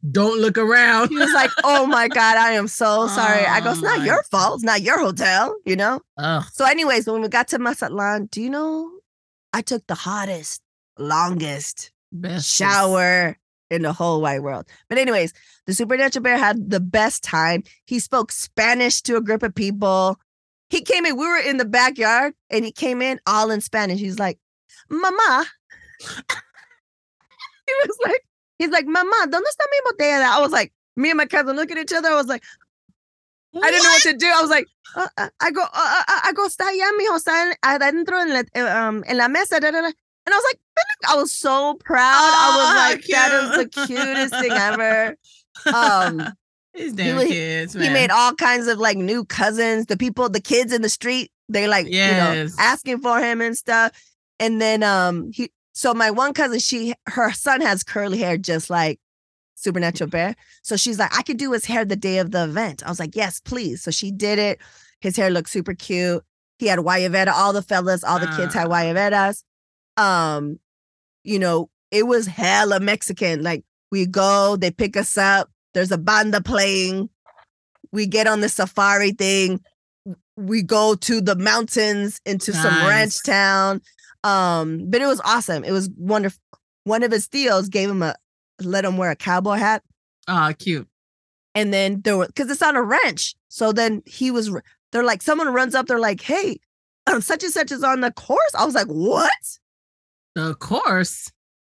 Don't look around. he was like, oh my God, I am so sorry. I go, it's Oh not your fault. It's not your hotel, you know? So, anyways, when we got to Mazatlan, do you know I took the hottest, longest Best shower in the whole wide world. But anyways, the supernatural bear had the best time. He spoke Spanish to a group of people. He came in, we were in the backyard and he came in all in Spanish. He's like, Mama. he was like, he's like, Mama, ¿dónde está mi botella? I was like, me and my cousin look at each other. I was like, I didn't know what to do. I was like, uh, uh, I go, uh, uh, uh, I go, está allá, mijo, está en- adentro en la, eh, um, en la mesa. da, da, da." And I was like? I was so proud. I was Aw, like, that is the cutest thing ever. Um, These damn wa- kids, man. he made all kinds of like new cousins. The people, the kids in the street, they like, you know, asking for him and stuff. And then um he so my one cousin, she her son has curly hair just like Supernatural Bear. So she's like, I could do his hair the day of the event. I was like, yes, please. So she did it. His hair looked super cute. He had Guayabera, all the fellas, all the kids had Ah. Guayaberas. Um, you know, it was hella Mexican. Like we go, they pick us up, there's a banda playing, we get on the safari thing, we go to the mountains into some ranch town. Um, but it was awesome. It was wonderful. One of his theos gave him a let him wear a cowboy hat. Oh, cute. And then there were because it's on a ranch. So then he was they're like, someone runs up, they're like, hey, um, such and such is on the course. I was like, what? Of course.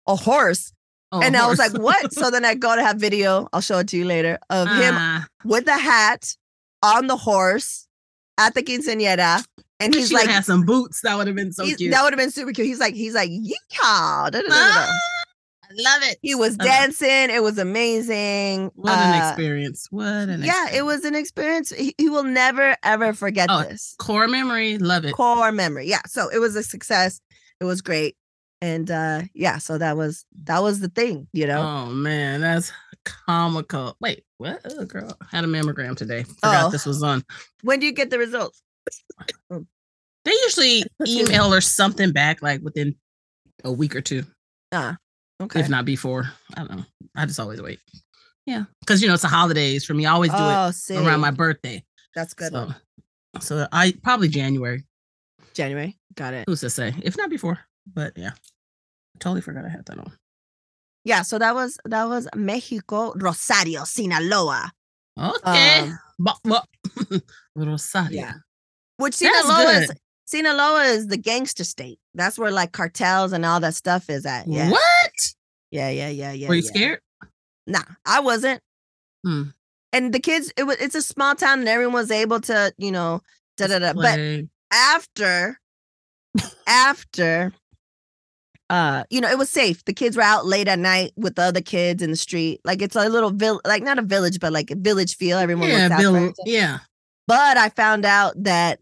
A horse. Oh, and I was like, what? So then I go to have video, I'll show it to you later, of him Ah, with a hat on the horse at the quinceañera. And he's should like, had some boots. That would have been so cute. that would have been super cute. He's like, he's like, yeehaw. da, da, da, da, da." Ah, I love it. He was Uh, dancing. It was amazing. What an Uh, experience. What an Yeah, it was an experience. He, he will never ever forget Oh, this core memory. Love it. core memory. Yeah, so it was a success. It was great, and uh yeah, so that was that was the thing, you know. Oh man, that's comical. Wait, what? Oh, girl, had a mammogram today. Forgot Oh. this was on. When do you get the results? They usually email or something back like within a week or two, Ah, okay. if not before. I don't know. I just always wait. Yeah, because you know it's the holidays for me. I always do oh, it see, around my birthday. that's good. So, so I probably January. January, got it. Who's to say? If not before, but yeah, I totally forgot I had that on. Yeah, so that was that was Mexico, Rosario, Sinaloa. Okay, Um, Ba- ba- Rosario. Yeah. Which Sinaloa is. Sinaloa is the gangster state. That's where like cartels and all that stuff is at. Yeah. What? Yeah, yeah, yeah, yeah. Were you yeah. scared? Nah, I wasn't. Hmm. And the kids, it was it's a small town and everyone's able to, you know, da da da. But after after uh you know it was safe the kids were out late at night with the other kids in the street like it's a little vill like not a village but like a village feel everyone yeah, looks out Bill, yeah. but i found out that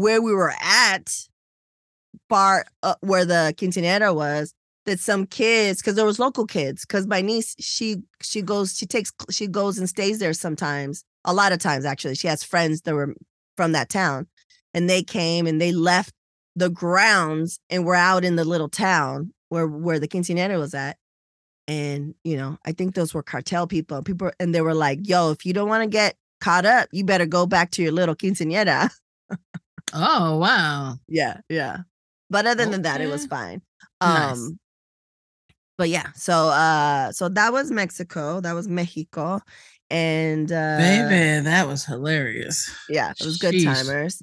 where we were at bar uh, where the quinceanera was that some kids because there was local kids because my niece she she goes she takes she goes and stays there sometimes a lot of times actually. She has friends that were from that town and they came and they left the grounds and were out in the little town where where the quinceanera was at. And you know i think those were cartel people people and they were like yo if you don't want to get caught up you better go back to your little quinceanera Oh wow. yeah yeah but other than that it was Okay. fine Nice. um but yeah so uh so that was mexico that was mexico and uh Baby, that was hilarious. yeah it was good Sheesh. timers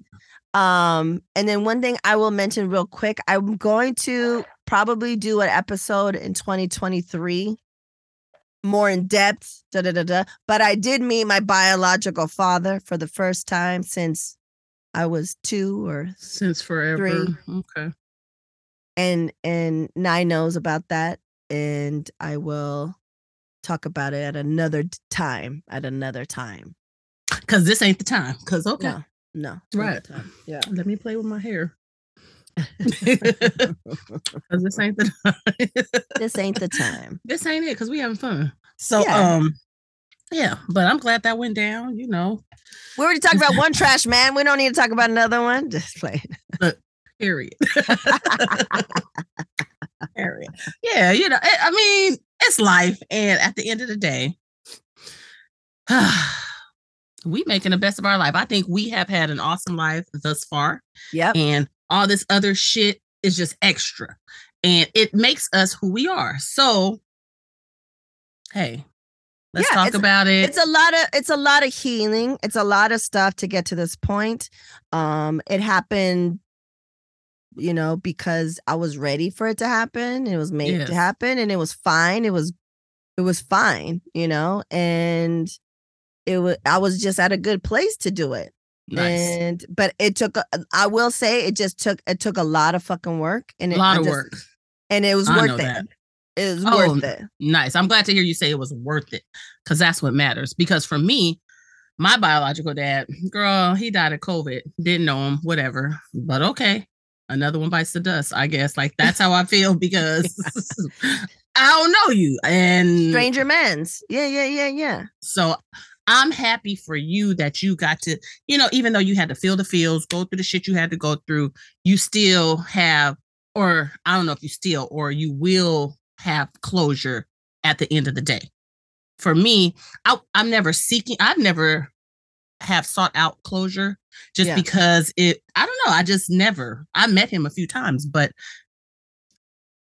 um and then one thing i will mention real quick i'm going to probably do an episode in 2023 more in depth da, da, da, da. but i did meet my biological father for the first time since i was two or Since forever. Three. Okay. and and Nye knows about that, and I will talk about it at another time. At another time. Cause this ain't the time. Cause okay. No, no, Right. Yeah. Let me play with my hair. Cause this ain't the time. this ain't the time. this ain't it because we having fun. So Yeah. um yeah, but I'm glad that went down, you know. We already talked about one trash man. We don't need to talk about another one. Just play. Period. period. Yeah, you know, I I mean, it's life, and at the end of the day, we making the best of our life. I think we have had an awesome life thus far, Yeah, and all this other shit is just extra, and it makes us who we are. So, hey, let's Yeah, talk about it. it's a lot of it's a lot of healing it's a lot of stuff to get to this point um it happened you know because i was ready for it to happen it was made Yes. to happen and it was fine it was it was fine you know and it was i was just at a good place to do it nice. and but it took I will say it just took it took a lot of fucking work and A it, lot I of just- work. and it was I worth it that. Was Oh, worth it Nice. I'm glad to hear you say it was worth it because that's what matters. Because for me, my biological dad, girl, he died of COVID. Didn't know him, whatever. But okay. Another one bites the dust, I guess. Like that's how I feel because I don't know you. And stranger man's yeah yeah yeah yeah so I'm happy for you that you got to, you know, even though you had to feel the feels, go through the shit you had to go through, you still have, or I don't know if you still, or you will have closure at the end of the day. For me, I, I'm never seeking, I've never have sought out closure just Yeah. because it, I don't know, I just never, I met him a few times, but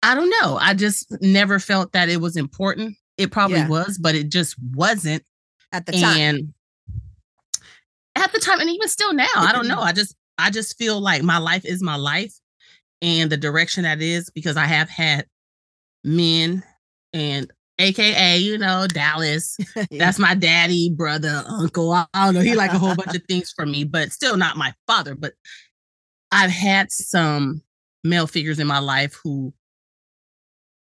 I don't know. I just never felt that it was important. It probably Yeah. was, but it just wasn't at the time and at the time and even still now i don't know i just i just feel like my life is my life and the direction that is because i have had men and aka you know dallas that's my daddy brother uncle i I don't know he like a whole bunch of things for me but still not my father but i've had some male figures in my life who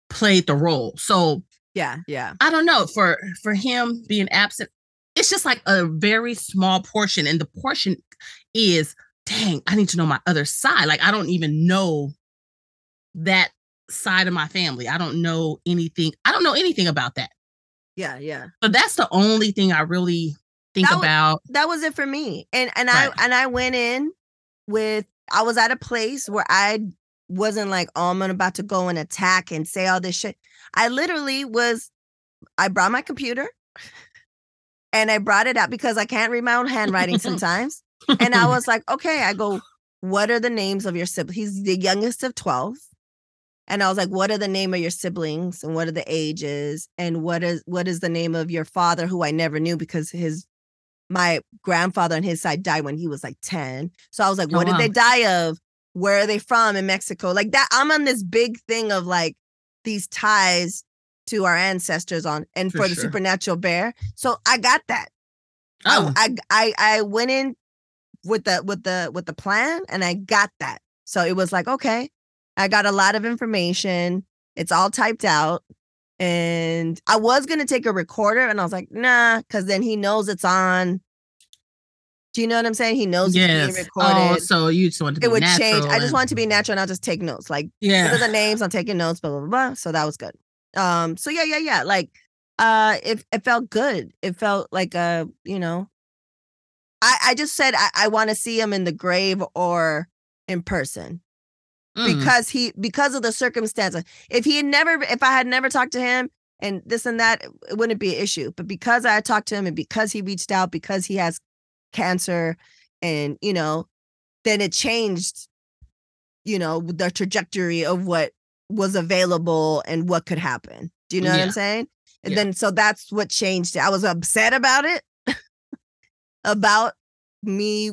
played the role so yeah yeah I don't know for for him being absent. It's just like a very small portion, and the portion is, dang, I need to know my other side. Like I don't even know that side of my family. I don't know anything. I don't know anything about that. yeah yeah So that's the only thing I really think That was- about. that was it for me. And and Right. I and I went in with I was at a place where I wasn't like, oh, I'm about to go and attack and say all this shit. I literally was I brought my computer and I brought it out because I can't read my own handwriting sometimes. And I was like, okay, I go, what are the names of your siblings? He's the youngest of 12. And I was like, what are the name of your siblings and what are the ages? And what is what is the name of your father who I never knew because his my grandfather on his side died when he was like 10. So I was like, Oh, what did they die of? Where are they from in Mexico? Like that, I'm on this big thing of like these ties to our ancestors on and For for, the sure. supernatural bear. So I got that. oh, I I I went in with the with the with the plan and I got that. So it was like, okay, I got a lot of information. It's all typed out. And I was gonna take a recorder and I was like, nah, because then he knows it's on. Do you know what I'm saying? He knows it's yes. being Oh, recorded. so you just want to be it would change. I just and- want to be natural and I'll just take notes. Like Yeah. the names? I'm taking notes, blah, blah, blah, blah. So that was good. Um, so yeah, yeah, yeah. Like uh it it felt good. It felt like uh, you know, I, I just said I, I want to see him in the grave or in person Mm. because he because of the circumstances. If he had never if I had never talked to him and this and that, it wouldn't be an issue. But because I talked to him and because he reached out, because he has cancer and you know, then it changed, you know, the trajectory of what was available and what could happen. Do you know what I'm saying? And Yeah. then so that's what changed it. I was upset about it. about me,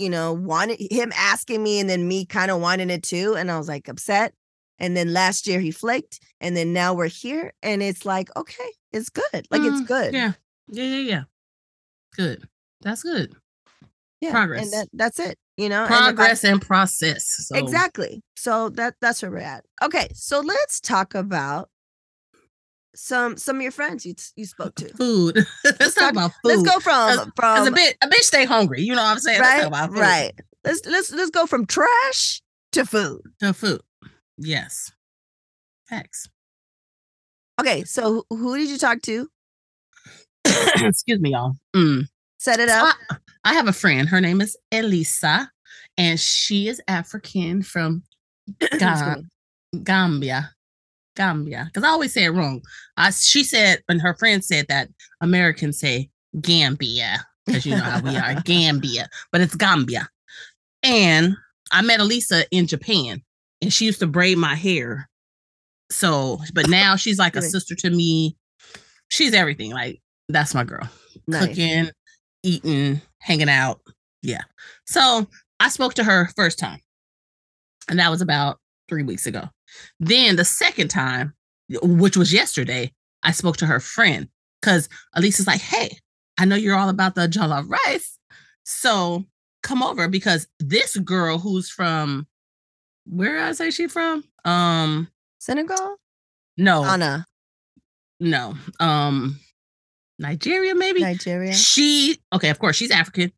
you know, wanted him asking me and then me kind of wanting it too. And I was like upset. And then last year he flaked. And then now we're here. And it's like, okay, it's good. Like it's Mm, good. Yeah. Yeah. Yeah. Yeah. Good. That's good. Yeah. progress. And that, that's it. You know, and I- Progress and process. So. Exactly. So that that's where we're at. Okay, so let's talk about some some of your friends you you spoke to. Food. Let's talk about food. Let's go from from a bit, a bitch stay hungry. You know what I'm saying? Let's right talk about food. right. Let's let's let's go from trash to food. To food. Yes. Facts. Okay, so who, did you talk to? Excuse me, y'all. Mm. Set it So up. I, I have a friend. Her name is Elisa, and she is African from me. Gambia. Gambia. Because I always say it wrong. I, she said, and her friend said that Americans say Gambia. Because you know how we are, Gambia. But it's Gambia. And I met Elisa in Japan and she used to braid my hair. So, but now she's like a sister to me. She's everything. Like, that's my girl. Nice. Cooking, eating, hanging out. Yeah. So I spoke to her first time. And that was about three weeks ago. Then the second time, which was yesterday, I spoke to her friend because Elisa's like, hey, I know you're all about the jollof rice. So come over because this girl who's from where I say she from? Um, Senegal? no, Anna, no, um, Nigeria, maybe. Nigeria. She okay, of course, she's African.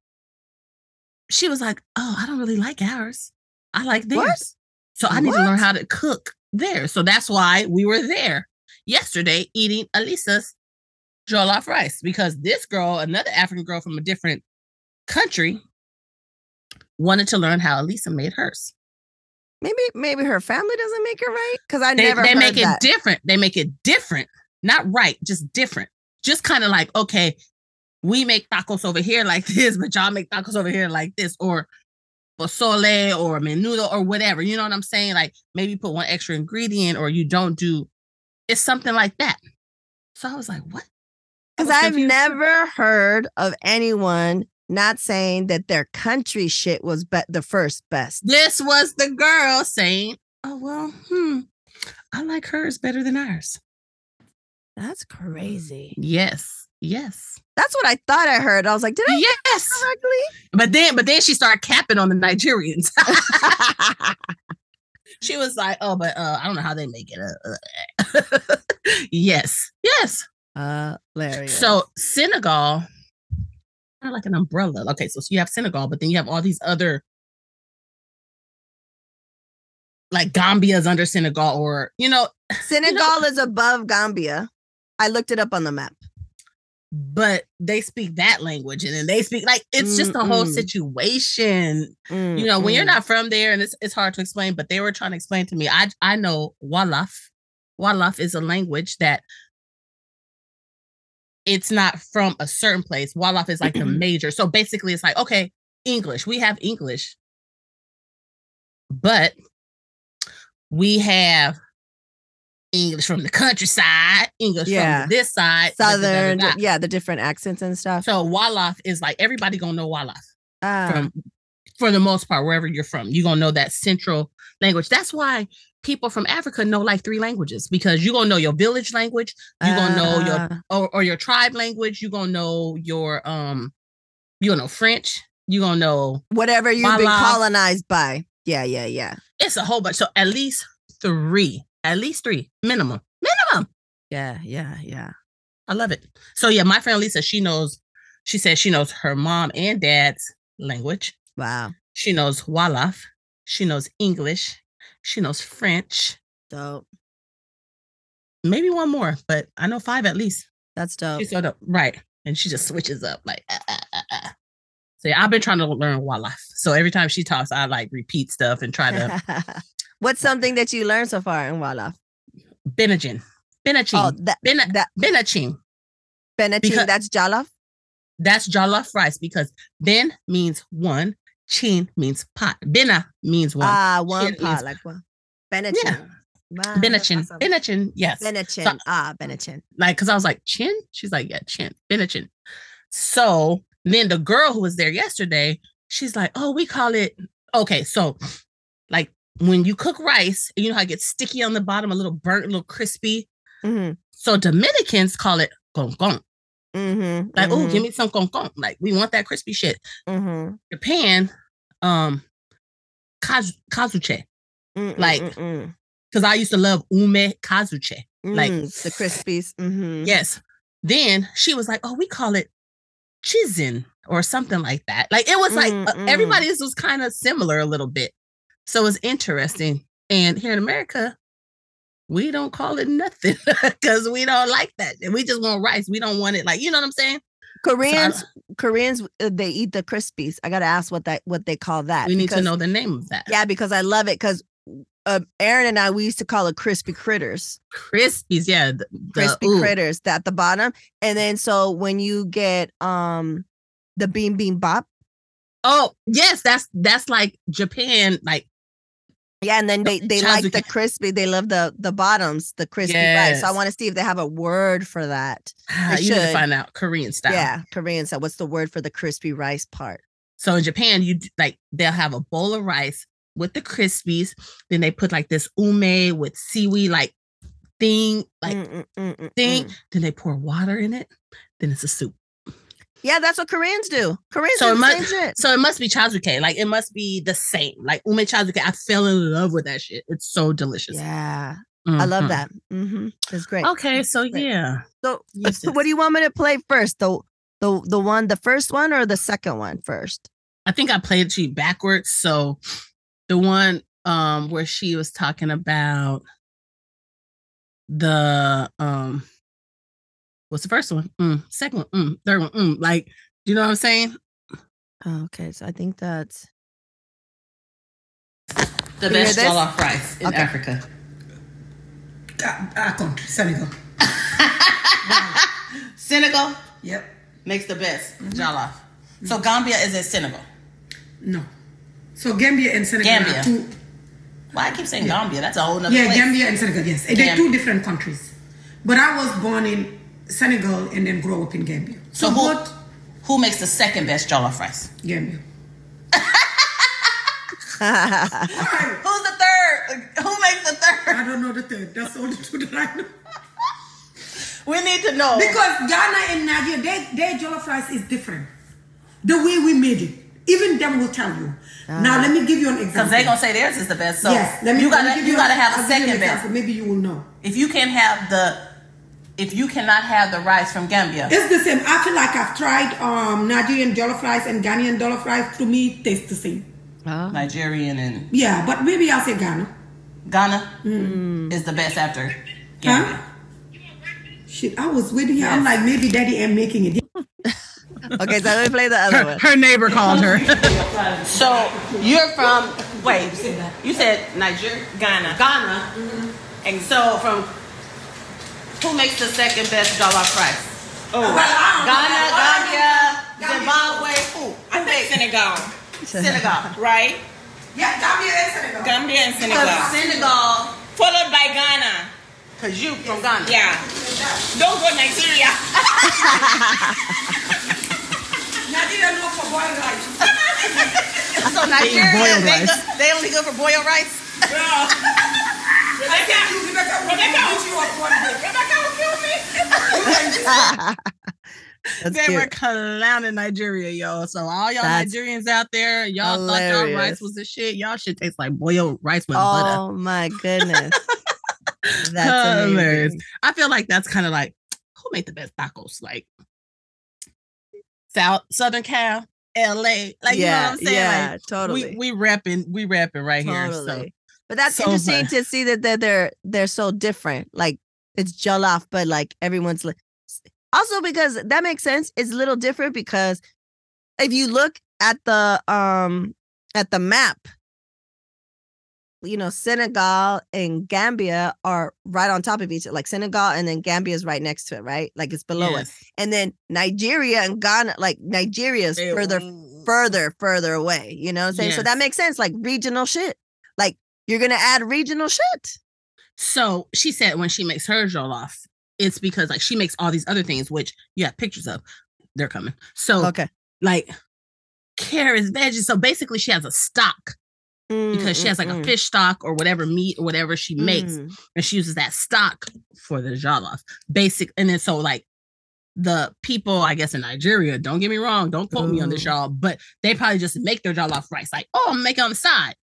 She was like, "Oh, I don't really like ours. I like theirs. So I need to learn how to cook there." So that's why we were there yesterday eating Elisa's jollof rice because this girl, another African girl from a different country, wanted to learn how Elisa made hers. Maybe maybe her family doesn't make it right because I They, never they make it different. They make it different, not right, just different. Just kind of like, okay, we make tacos over here like this, but y'all make tacos over here like this, or pozole or menudo or whatever. You know what I'm saying? Like maybe put one extra ingredient, or you don't do. It's something like that. So I was like, what? Because I've confused. never heard of anyone not saying that their country shit was be- the first best. This was the girl saying, "Oh well, hmm, I like hers better than ours." That's crazy. Yes, yes, That's what I thought I heard. I was like, did I hear yes. correctly? But then, but then she started capping on the Nigerians. she was like, "Oh, but uh, I don't know how they make it." Uh, uh." yes, yes. Larry. So Senegal, kind of like an umbrella. Okay, so, so you have Senegal, but then you have all these other, like Gambia's under Senegal, or you know, Senegal is above Gambia. I looked it up on the map. But they speak that language, and then they speak like it's just a whole Mm-mm. situation. you know when you're not from there and it's, it's hard to explain but they were trying to explain to me. I i know wolof. Wolof is a language that it's not from a certain place. Wolof is like the major. So basically it's like okay english. We have english. But we have english from the countryside english Yeah. from this side da, da, da, da, Southern, yeah, the different accents and stuff. so wolof is like everybody gonna know wolof Ah, from for the most part wherever you're from you're gonna know that central language that's why people from africa know like three languages because you're gonna know your village language you're gonna know your ah, or, or your tribe language you're gonna know your um you're gonna know french you're gonna know whatever you've been colonized by. Yeah, yeah, yeah. it's a whole bunch so at least three at least three minimum minimum Yeah, yeah, yeah. i love it so yeah my friend lisa she knows she says she knows her mom and dad's language Wow. She knows Wolof. She knows English. She knows French. Dope. Maybe one more, but I know five at least. That's dope. She sort of right, and she just switches up like. ah, ah, ah, ah. So yeah, I've been trying to learn Wolof. So every time she talks, I like repeat stuff and try to What's something that you learned so far in Wolof? Benachin, Oh, Benachin, that Ben that Benachin. Benachin, Because- that's Jollof? That's jollof rice because Ben means one, Chin means pot, Bena means one. Ah, one Chin pot, like one. Benachin. Yeah. Wow, Benachin, awesome. Benachin, yes. Benachin. ah, Benachin. like because I was like chin. She's like yeah chin, Benachin. So then the girl who was there yesterday, she's like, oh, we call it okay. So like when you cook rice, you know how it gets sticky on the bottom, a little burnt, a little crispy. Mm-hmm. So Dominicans call it gong gong. Mm-hmm. Like oh, give me some gong gong. Like we want that crispy shit. mm-hmm. Japan, um, kaz- kazuche. like, Because I used to love ume kazuche. like- mm, the crispies. Mm-hmm. Yes. Then she was like, "Oh, we call it chisin or something like that." Like it was like uh, everybody's was kind of similar a little bit. So it's interesting. And here in America, we don't call it nothing because we don't like that. We just want rice. We don't want it like you know what I'm saying. Koreans, Koreans, uh, they eat the crispies. I gotta ask what that what they call that. we need to know the name of that. Yeah, because I love it. Because uh, Aaron and I we used to call it crispy critters, Crispies, yeah. The, the- crispy ooh. critters that at the bottom, and then so when you get um the bibimbap, Oh, yes, that's that's like Japan, like yeah, and then they they like the crispy, they love the the bottoms, the crispy rice. So I want to see if they have a word for that. ah, you need to should. find out Korean style. Yeah, Korean style. What's the word for the crispy rice part? So in Japan, you like they'll have a bowl of rice with the Crispies. Then they put like this ume with seaweed like thing, like Mm, mm, mm, thing. Then they pour water in it. Then it's a soup. Yeah, that's what Koreans do. Koreans So do it must- same shit. So it must be chazuke. Like it must be the same. Like ume chazuke. I fell in love with that shit. It's so delicious. Yeah, I love Mhm. that. hmm It's great. Okay, so Great. yeah. So, Use what do you want me to play first? The the the one, the first one, or the second one first? I think I played it to you backwards. So the one um where she was talking about the um what's the first one? Mm, second one, mm, third one, mm, like do you know what I'm saying? Okay, so I think that's The You best this? jollof rice in Okay. Africa. Our country, Senegal. Senegal Yep. makes the best jollof. So Gambia is in Senegal. No. So Gambia and Senegal Gambia. are two. Why I keep saying Gambia? That's a whole nother Yeah, place. Gambia and Senegal. Yes, they're two different countries. But I was born in Senegal and then grow up in Gambia. So So, who both who makes the second best jollof rice? Gambia. Who's the third? Who makes the third? I don't know the third. That's all the two that I know. We need to know. Because Ghana and Nigeria, their, their jollof rice is different. The way we made it. Even them will tell you. Now ah. let me give you an example. Because they're gonna say theirs is the best. So yes, let me, you gotta give you an- gotta have I'll a give you an second best. Maybe you will know. If you can't have the if you cannot have the rice from Gambia, It's the same. I feel like I've tried um, Nigerian jollof rice and Ghanaian jollof rice. To me, it tastes the same. Nigerian and Yeah, but maybe I'll say Ghana. Ghana is the best after Gambia. Huh? Shit, I was waiting here. I'm like, maybe Daddy am making it. okay. So let me play the other one. her neighbor called her. so you're from wait, you said Nigeria, Ghana, Ghana, and so from who makes the second best jollof rice? Oh, Ghana, Gambia, Zimbabwe. Who? I think Senegal, Senegal, right? Yeah, Gambia and Senegal. Gambia and Because Senegal. Senegal, Followed by Ghana. because you from Ghana. Yeah. Don't go Nigeria. Nigeria know for boiled rice. So Nigeria, boiled they, rice. go- they only good for boiled rice. Rebecca, you Rebecca, Rebecca will beat you up one day. Rebecca will kill me. That's they were cute. clowning Nigeria, yo. So all y'all That's Nigerians out there, y'all thought y'all rice was the shit. Y'all should taste like boiled rice with butter. Oh my goodness. That's Hilarious. amazing. I feel like that's kind of like who made the best tacos? Like South Southern Cal, LA. Like you know yeah, what I'm saying? yeah, like, totally. we we repping, we rapping right here. So Totally. But that's so interesting to see that they're, they're they're so different. Like it's jollof, but like everyone's li- also because that makes sense. It's a little different because if you look at the um at the map, you know, Senegal and Gambia are right on top of each other. Like Senegal and then Gambia is right next to it, right? Like it's below it. yes. And then Nigeria and Ghana, like Nigeria is further further, further away. You know what I'm saying? So that makes sense. Like regional shit. Like you're gonna add regional shit. So she said when she makes her jollof, it's because like she makes all these other things, which you have pictures of. They're coming. So Okay. like carrots, veggies. So basically, she has a stock because she has like a fish stock or whatever meat or whatever she makes, Mm. and she uses that stock for the jollof. Basic, and then so like the people, I guess in Nigeria, don't get me wrong, don't quote me on this, Ooh. y'all, but they probably just make their jollof rice like, oh, I'm making on the side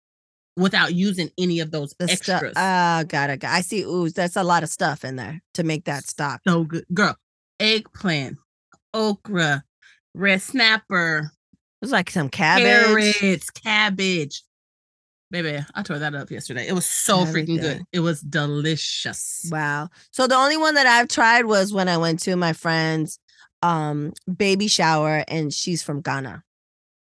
without using any of those The extras. Ah, got it. I see. Ooh, that's a lot of stuff in there to make that stock. so good, girl. Eggplant, okra, red snapper, It's like some cabbage. carrots, cabbage. Baby, I tore that up yesterday. It was so freaking good. It was delicious. Wow. So the only one that I've tried was when I went to my friend's um baby shower and she's from Ghana.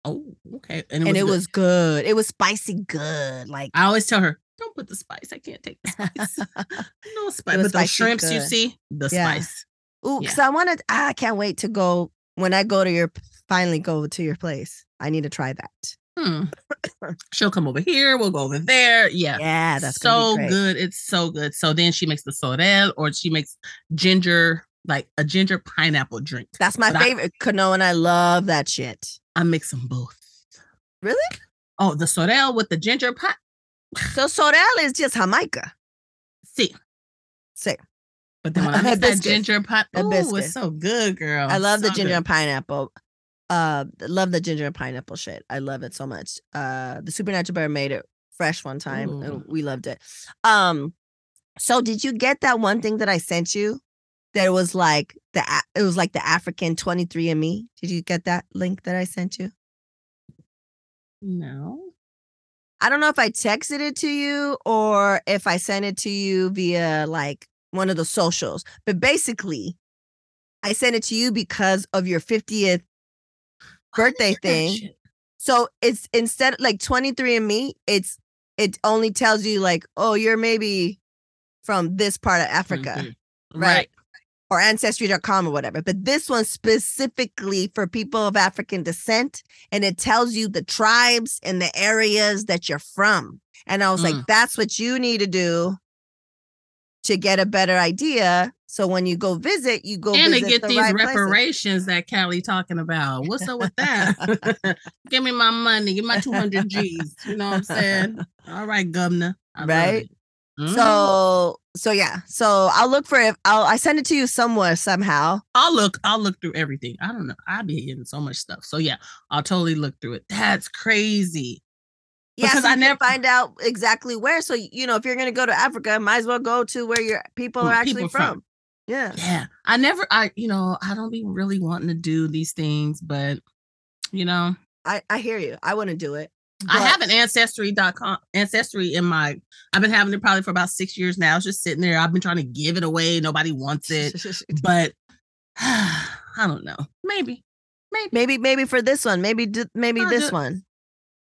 Oh, okay. And and it good. was good. It was spicy good. Like I always tell her, don't put the spice. I can't take the spice. no spice. It But those spicy shrimps you see, the Yeah. spice. Ooh, Yeah. because I wanted. I can't wait to go when I go to your finally go to your place. I need to try that. Hmm. She'll come over here. We'll go over there. Yeah. Yeah, that's so good. It's so good. So then she makes the sorrel or she makes ginger, like a ginger pineapple drink. That's my But I- favorite. Canoa, and I love that shit. I mix them both. Really? Oh, the sorrel with the ginger pie. So sorrel is just Jamaica. See, Say, but then when I mix that ginger pie, oh, it's so good, girl. I love the ginger good. and pineapple. Uh, love the ginger and pineapple shit. I love it so much. Uh, the Supernatural Bear made it fresh one time, Ooh. and we loved it. Um, so did you get that one thing that I sent you? That was like the it was like the African twenty three and Me. Did you get that link that I sent you? No. I don't know if I texted it to you or if I sent it to you via like one of the socials, but basically, I sent it to you because of your 50th birthday thing. So it's instead like 23 and me, it's it only tells you like, oh, you're maybe from this part of Africa Mhm. right. Right. Or ancestry.com or whatever. But this one's specifically for people of African descent and it tells you the tribes and the areas that you're from. And I was like, Mm. that's what you need to do to get a better idea. So when you go visit, you go and visit get the these right places. reparations that Callie talking about. What's up with that? give me my money. Give my 200 G's. You know what I'm saying? All right, governor. I Right? Mhm. So so yeah. So I'll look for it. I'll I send it to you somewhere somehow. I'll look. I'll look through everything. I don't know. I'll be getting so much stuff. So yeah, I'll totally look through it. That's crazy. Yeah, Because so I never find out exactly where. So you know, if you're gonna go to Africa, might as well go to where your people are actually people from. from. Yeah. Yeah. I never. I you know I don't be really wanting to do these things, but you know I, I hear you. I want to do it. I have an ancestry.com ancestry in my. I've been having it probably for about six years now. It's just sitting there. I've been trying to give it away. Nobody wants it, but I don't know. Maybe, maybe maybe maybe for this one, maybe maybe I'll this one.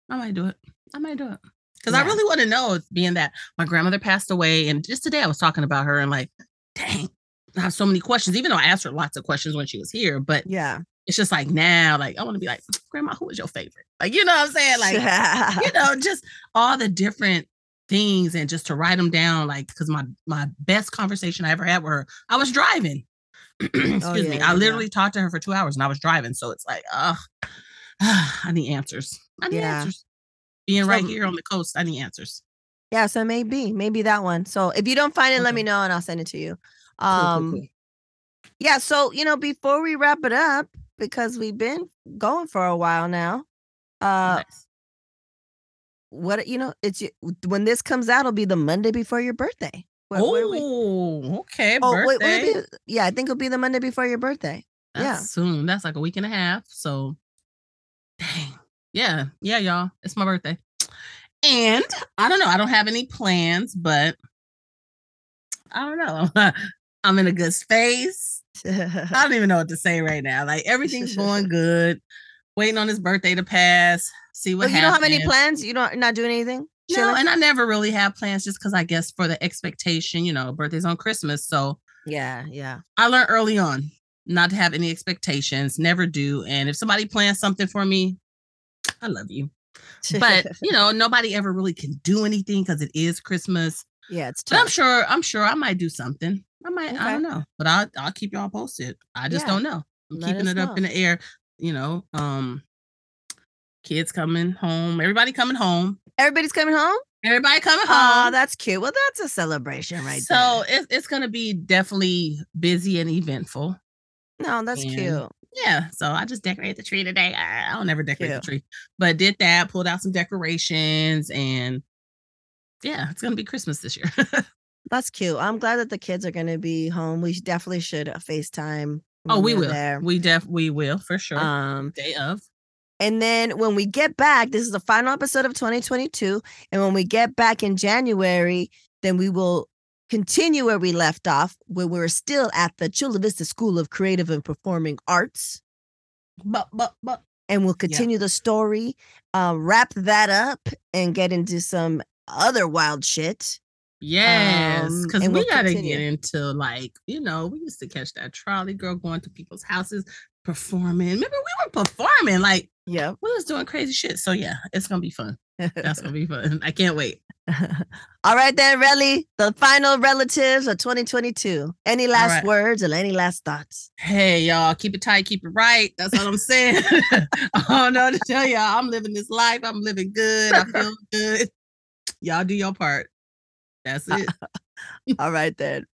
I might do it. I might do it because I really want to know. Being that my grandmother passed away, and just today I was talking about her, and like, dang, I have so many questions. Even though I asked her lots of questions when she was here, but Yeah. It's just like now, like I want to be like, Grandma, who was your favorite? Like, you know what I'm saying? Like, you know, just all the different things, and just to write them down. Like, because my my best conversation I ever had with her, I was driving. Excuse Oh, yeah, me. yeah, I yeah. literally talked to her for two hours, and I was driving. So it's like, ugh, I need answers. I need Yeah. answers. Being right here on the coast, I need answers. yeah, so maybe, maybe that one. So if you don't find it, let me know and I'll send it to you. Cool, Um cool, cool. yeah, so you know, before we wrap it up, because we've been going for a while now. Uh Nice. what you know, it's when this comes out, it'll be the Monday before your birthday. What- what are we- Oh, okay. Oh, wait, birthday. it be- yeah, I think it'll be the Monday before your birthday. That's yeah. soon. That's like a week and a half. So, dang. Yeah. Yeah, y'all. It's my birthday. And I don't know. I don't have any plans, but I don't know. I'm in a good space. I don't even know what to say right now. Like everything's going good. Waiting on his birthday to pass. See what But you don't have any plans? You don't not doing anything? No, Chilling? and I never really have plans just because I guess for the expectation, you know, birthday's on Christmas. So yeah, yeah. I learned early on not to have any expectations, never do. And if somebody plans something for me, I love you. But you know, nobody ever really can do anything because it is Christmas. yeah, it's But I'm sure, I'm sure I might do something. I might, I don't know. But I'll I'll keep y'all posted. I just Yeah. don't know. I'm Let keeping it up know. in the air, you know. Um kids coming home, everybody coming home, Everybody's coming home? everybody coming Oh, home. that's cute. Well, that's a celebration right so there. it's it's gonna be definitely busy and eventful. No, that's and- cute. Yeah, so I just decorated the tree today. I, I'll never decorate Cute. the tree, but did that, pulled out some decorations, and yeah, it's gonna be Christmas this year. That's cute. I'm glad that the kids are going to be home. We definitely should uh, FaceTime. oh, we will. There. We def we will for sure. Um, Day of. and then when we get back, this is the final episode of 2022. And when we get back in January, then we will continue where we left off, where we're still at the Chula Vista School of Creative and Performing Arts. But but but and we'll continue the story, uh, wrap that up, and get into some other wild shit. Yes, Um, because and we we'll gotta continue. get into like you know we used to catch that trolley girl going to people's houses performing. Remember we were performing like yeah we was doing crazy shit. So yeah, it's gonna be fun. That's gonna be fun. I can't wait. All right then, Relly, the final relatives of 2022. Any last right. words or any last thoughts? Hey y'all, keep it tight, keep it right. That's what I'm saying. I don't know to tell y'all. I'm living this life. I'm living good. I feel good. Y'all do your part. That's it. All right then.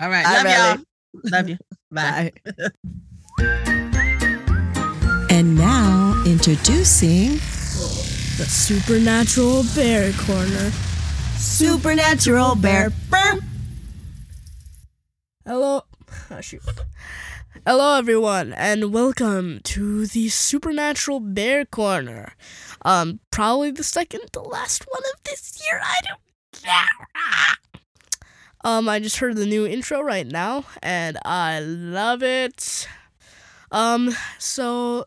All right. Love Relly. y'all. Love you. Bye. And now introducing The Supernatural Bear Corner. Supernatural Bear. Hello. Oh, shoot. Hello, everyone, and welcome to the Supernatural Bear Corner. Um, probably the second to last one of this year. I don't care. Um, I just heard the new intro right now, and I love it. Um, so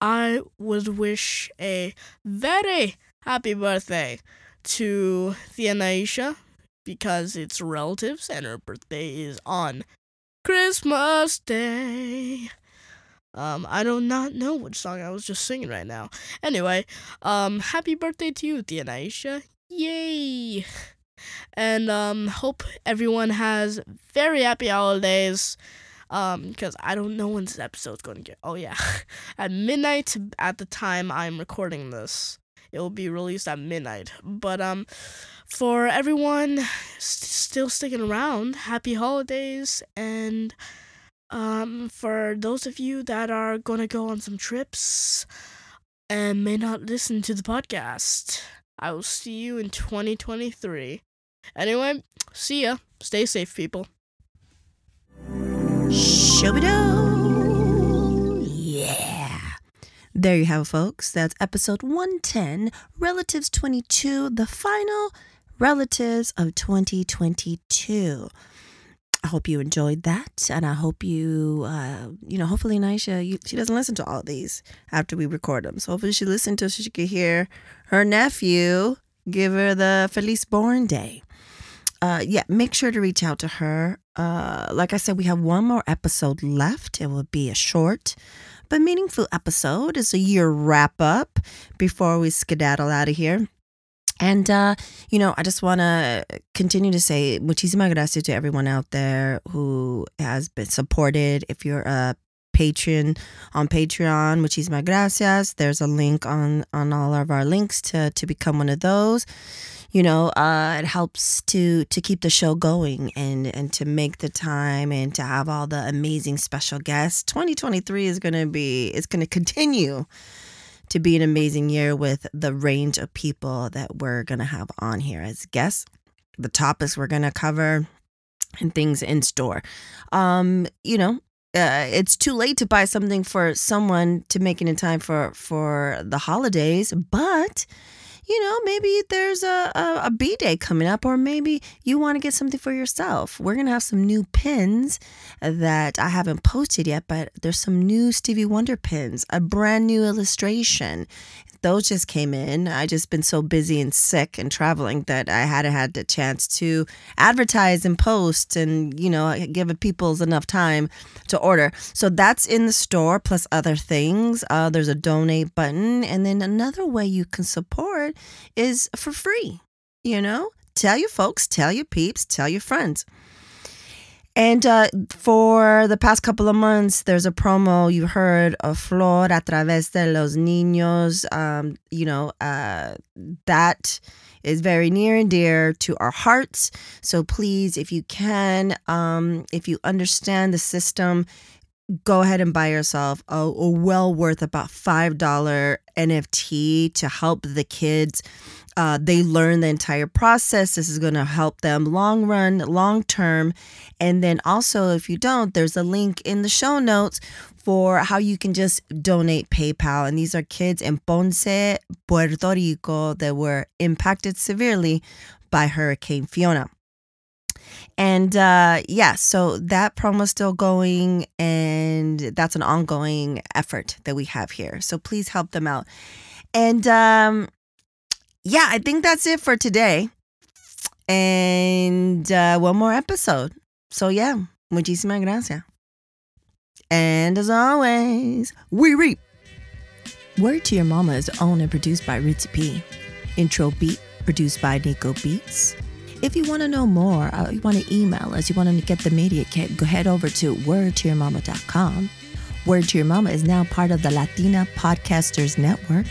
I would wish a very happy birthday to the Anaisha because it's relatives and her birthday is on Christmas Day. Um, I do not know which song I was just singing right now. Anyway, um, happy birthday to you, Tia Naisha. Yay! And um, hope everyone has very happy holidays. Um, because I don't know when this episode's going to get. Oh yeah, at midnight at the time I'm recording this, it will be released at midnight. But um, for everyone st- still sticking around, happy holidays and um for those of you that are going to go on some trips and may not listen to the podcast, I will see you in 2023. Anyway, see ya. Stay safe, people. Shooby-doo. Yeah. There you have it, folks. That's episode 110, Relatives 22, the final Relatives of 2022. I hope you enjoyed that, and I hope you, uh, you know, hopefully Nisha, you, she doesn't listen to all these after we record them. So hopefully she listened to so she could hear her nephew give her the Feliz Born Day uh, yeah, make sure to reach out to her. Uh, like I said, we have one more episode left. It will be a short but meaningful episode. It's a year wrap up before we skedaddle out of here. And, uh, you know, I just want to continue to say muchísimas gracias to everyone out there who has been supported. If you're a patron on Patreon, muchísimas gracias. There's a link on, on all of our links to, to become one of those you know uh, it helps to to keep the show going and and to make the time and to have all the amazing special guests 2023 is going to be it's going to continue to be an amazing year with the range of people that we're going to have on here as guests the topics we're going to cover and things in store. Um you know uh, it's too late to buy something for someone to make it in time for for the holidays but you know, maybe there's a, a, a B day coming up, or maybe you want to get something for yourself. We're going to have some new pins that I haven't posted yet, but there's some new Stevie Wonder pins, a brand new illustration. Those just came in. I just been so busy and sick and traveling that I hadn't had the chance to advertise and post and, you know, give people's enough time to order. So that's in the store plus other things. Uh, there's a donate button. And then another way you can support is for free. You know, tell your folks, tell your peeps, tell your friends. And uh, for the past couple of months, there's a promo you heard of Flor a través de los niños. Um, you know, uh, that is very near and dear to our hearts. So please, if you can, um, if you understand the system, go ahead and buy yourself a, a well worth about $5 NFT to help the kids. Uh, they learn the entire process. This is going to help them long run, long term. And then also, if you don't, there's a link in the show notes for how you can just donate PayPal. And these are kids in Ponce, Puerto Rico that were impacted severely by Hurricane Fiona. And uh, yeah, so that promo's still going, and that's an ongoing effort that we have here. So please help them out. And um, yeah, I think that's it for today. And uh, one more episode. So, yeah, muchísimas gracias. And as always, we reap. Word to Your Mama is owned and produced by Ritzy P. Intro beat produced by Nico Beats. If you want to know more, uh, you want to email us, you want to get the media kit, go head over to wordtoyourmama.com. Word to Your Mama is now part of the Latina Podcasters Network.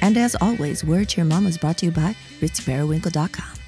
And as always, Word to Your Mama is brought to you by RitzyPeriwinkle.com.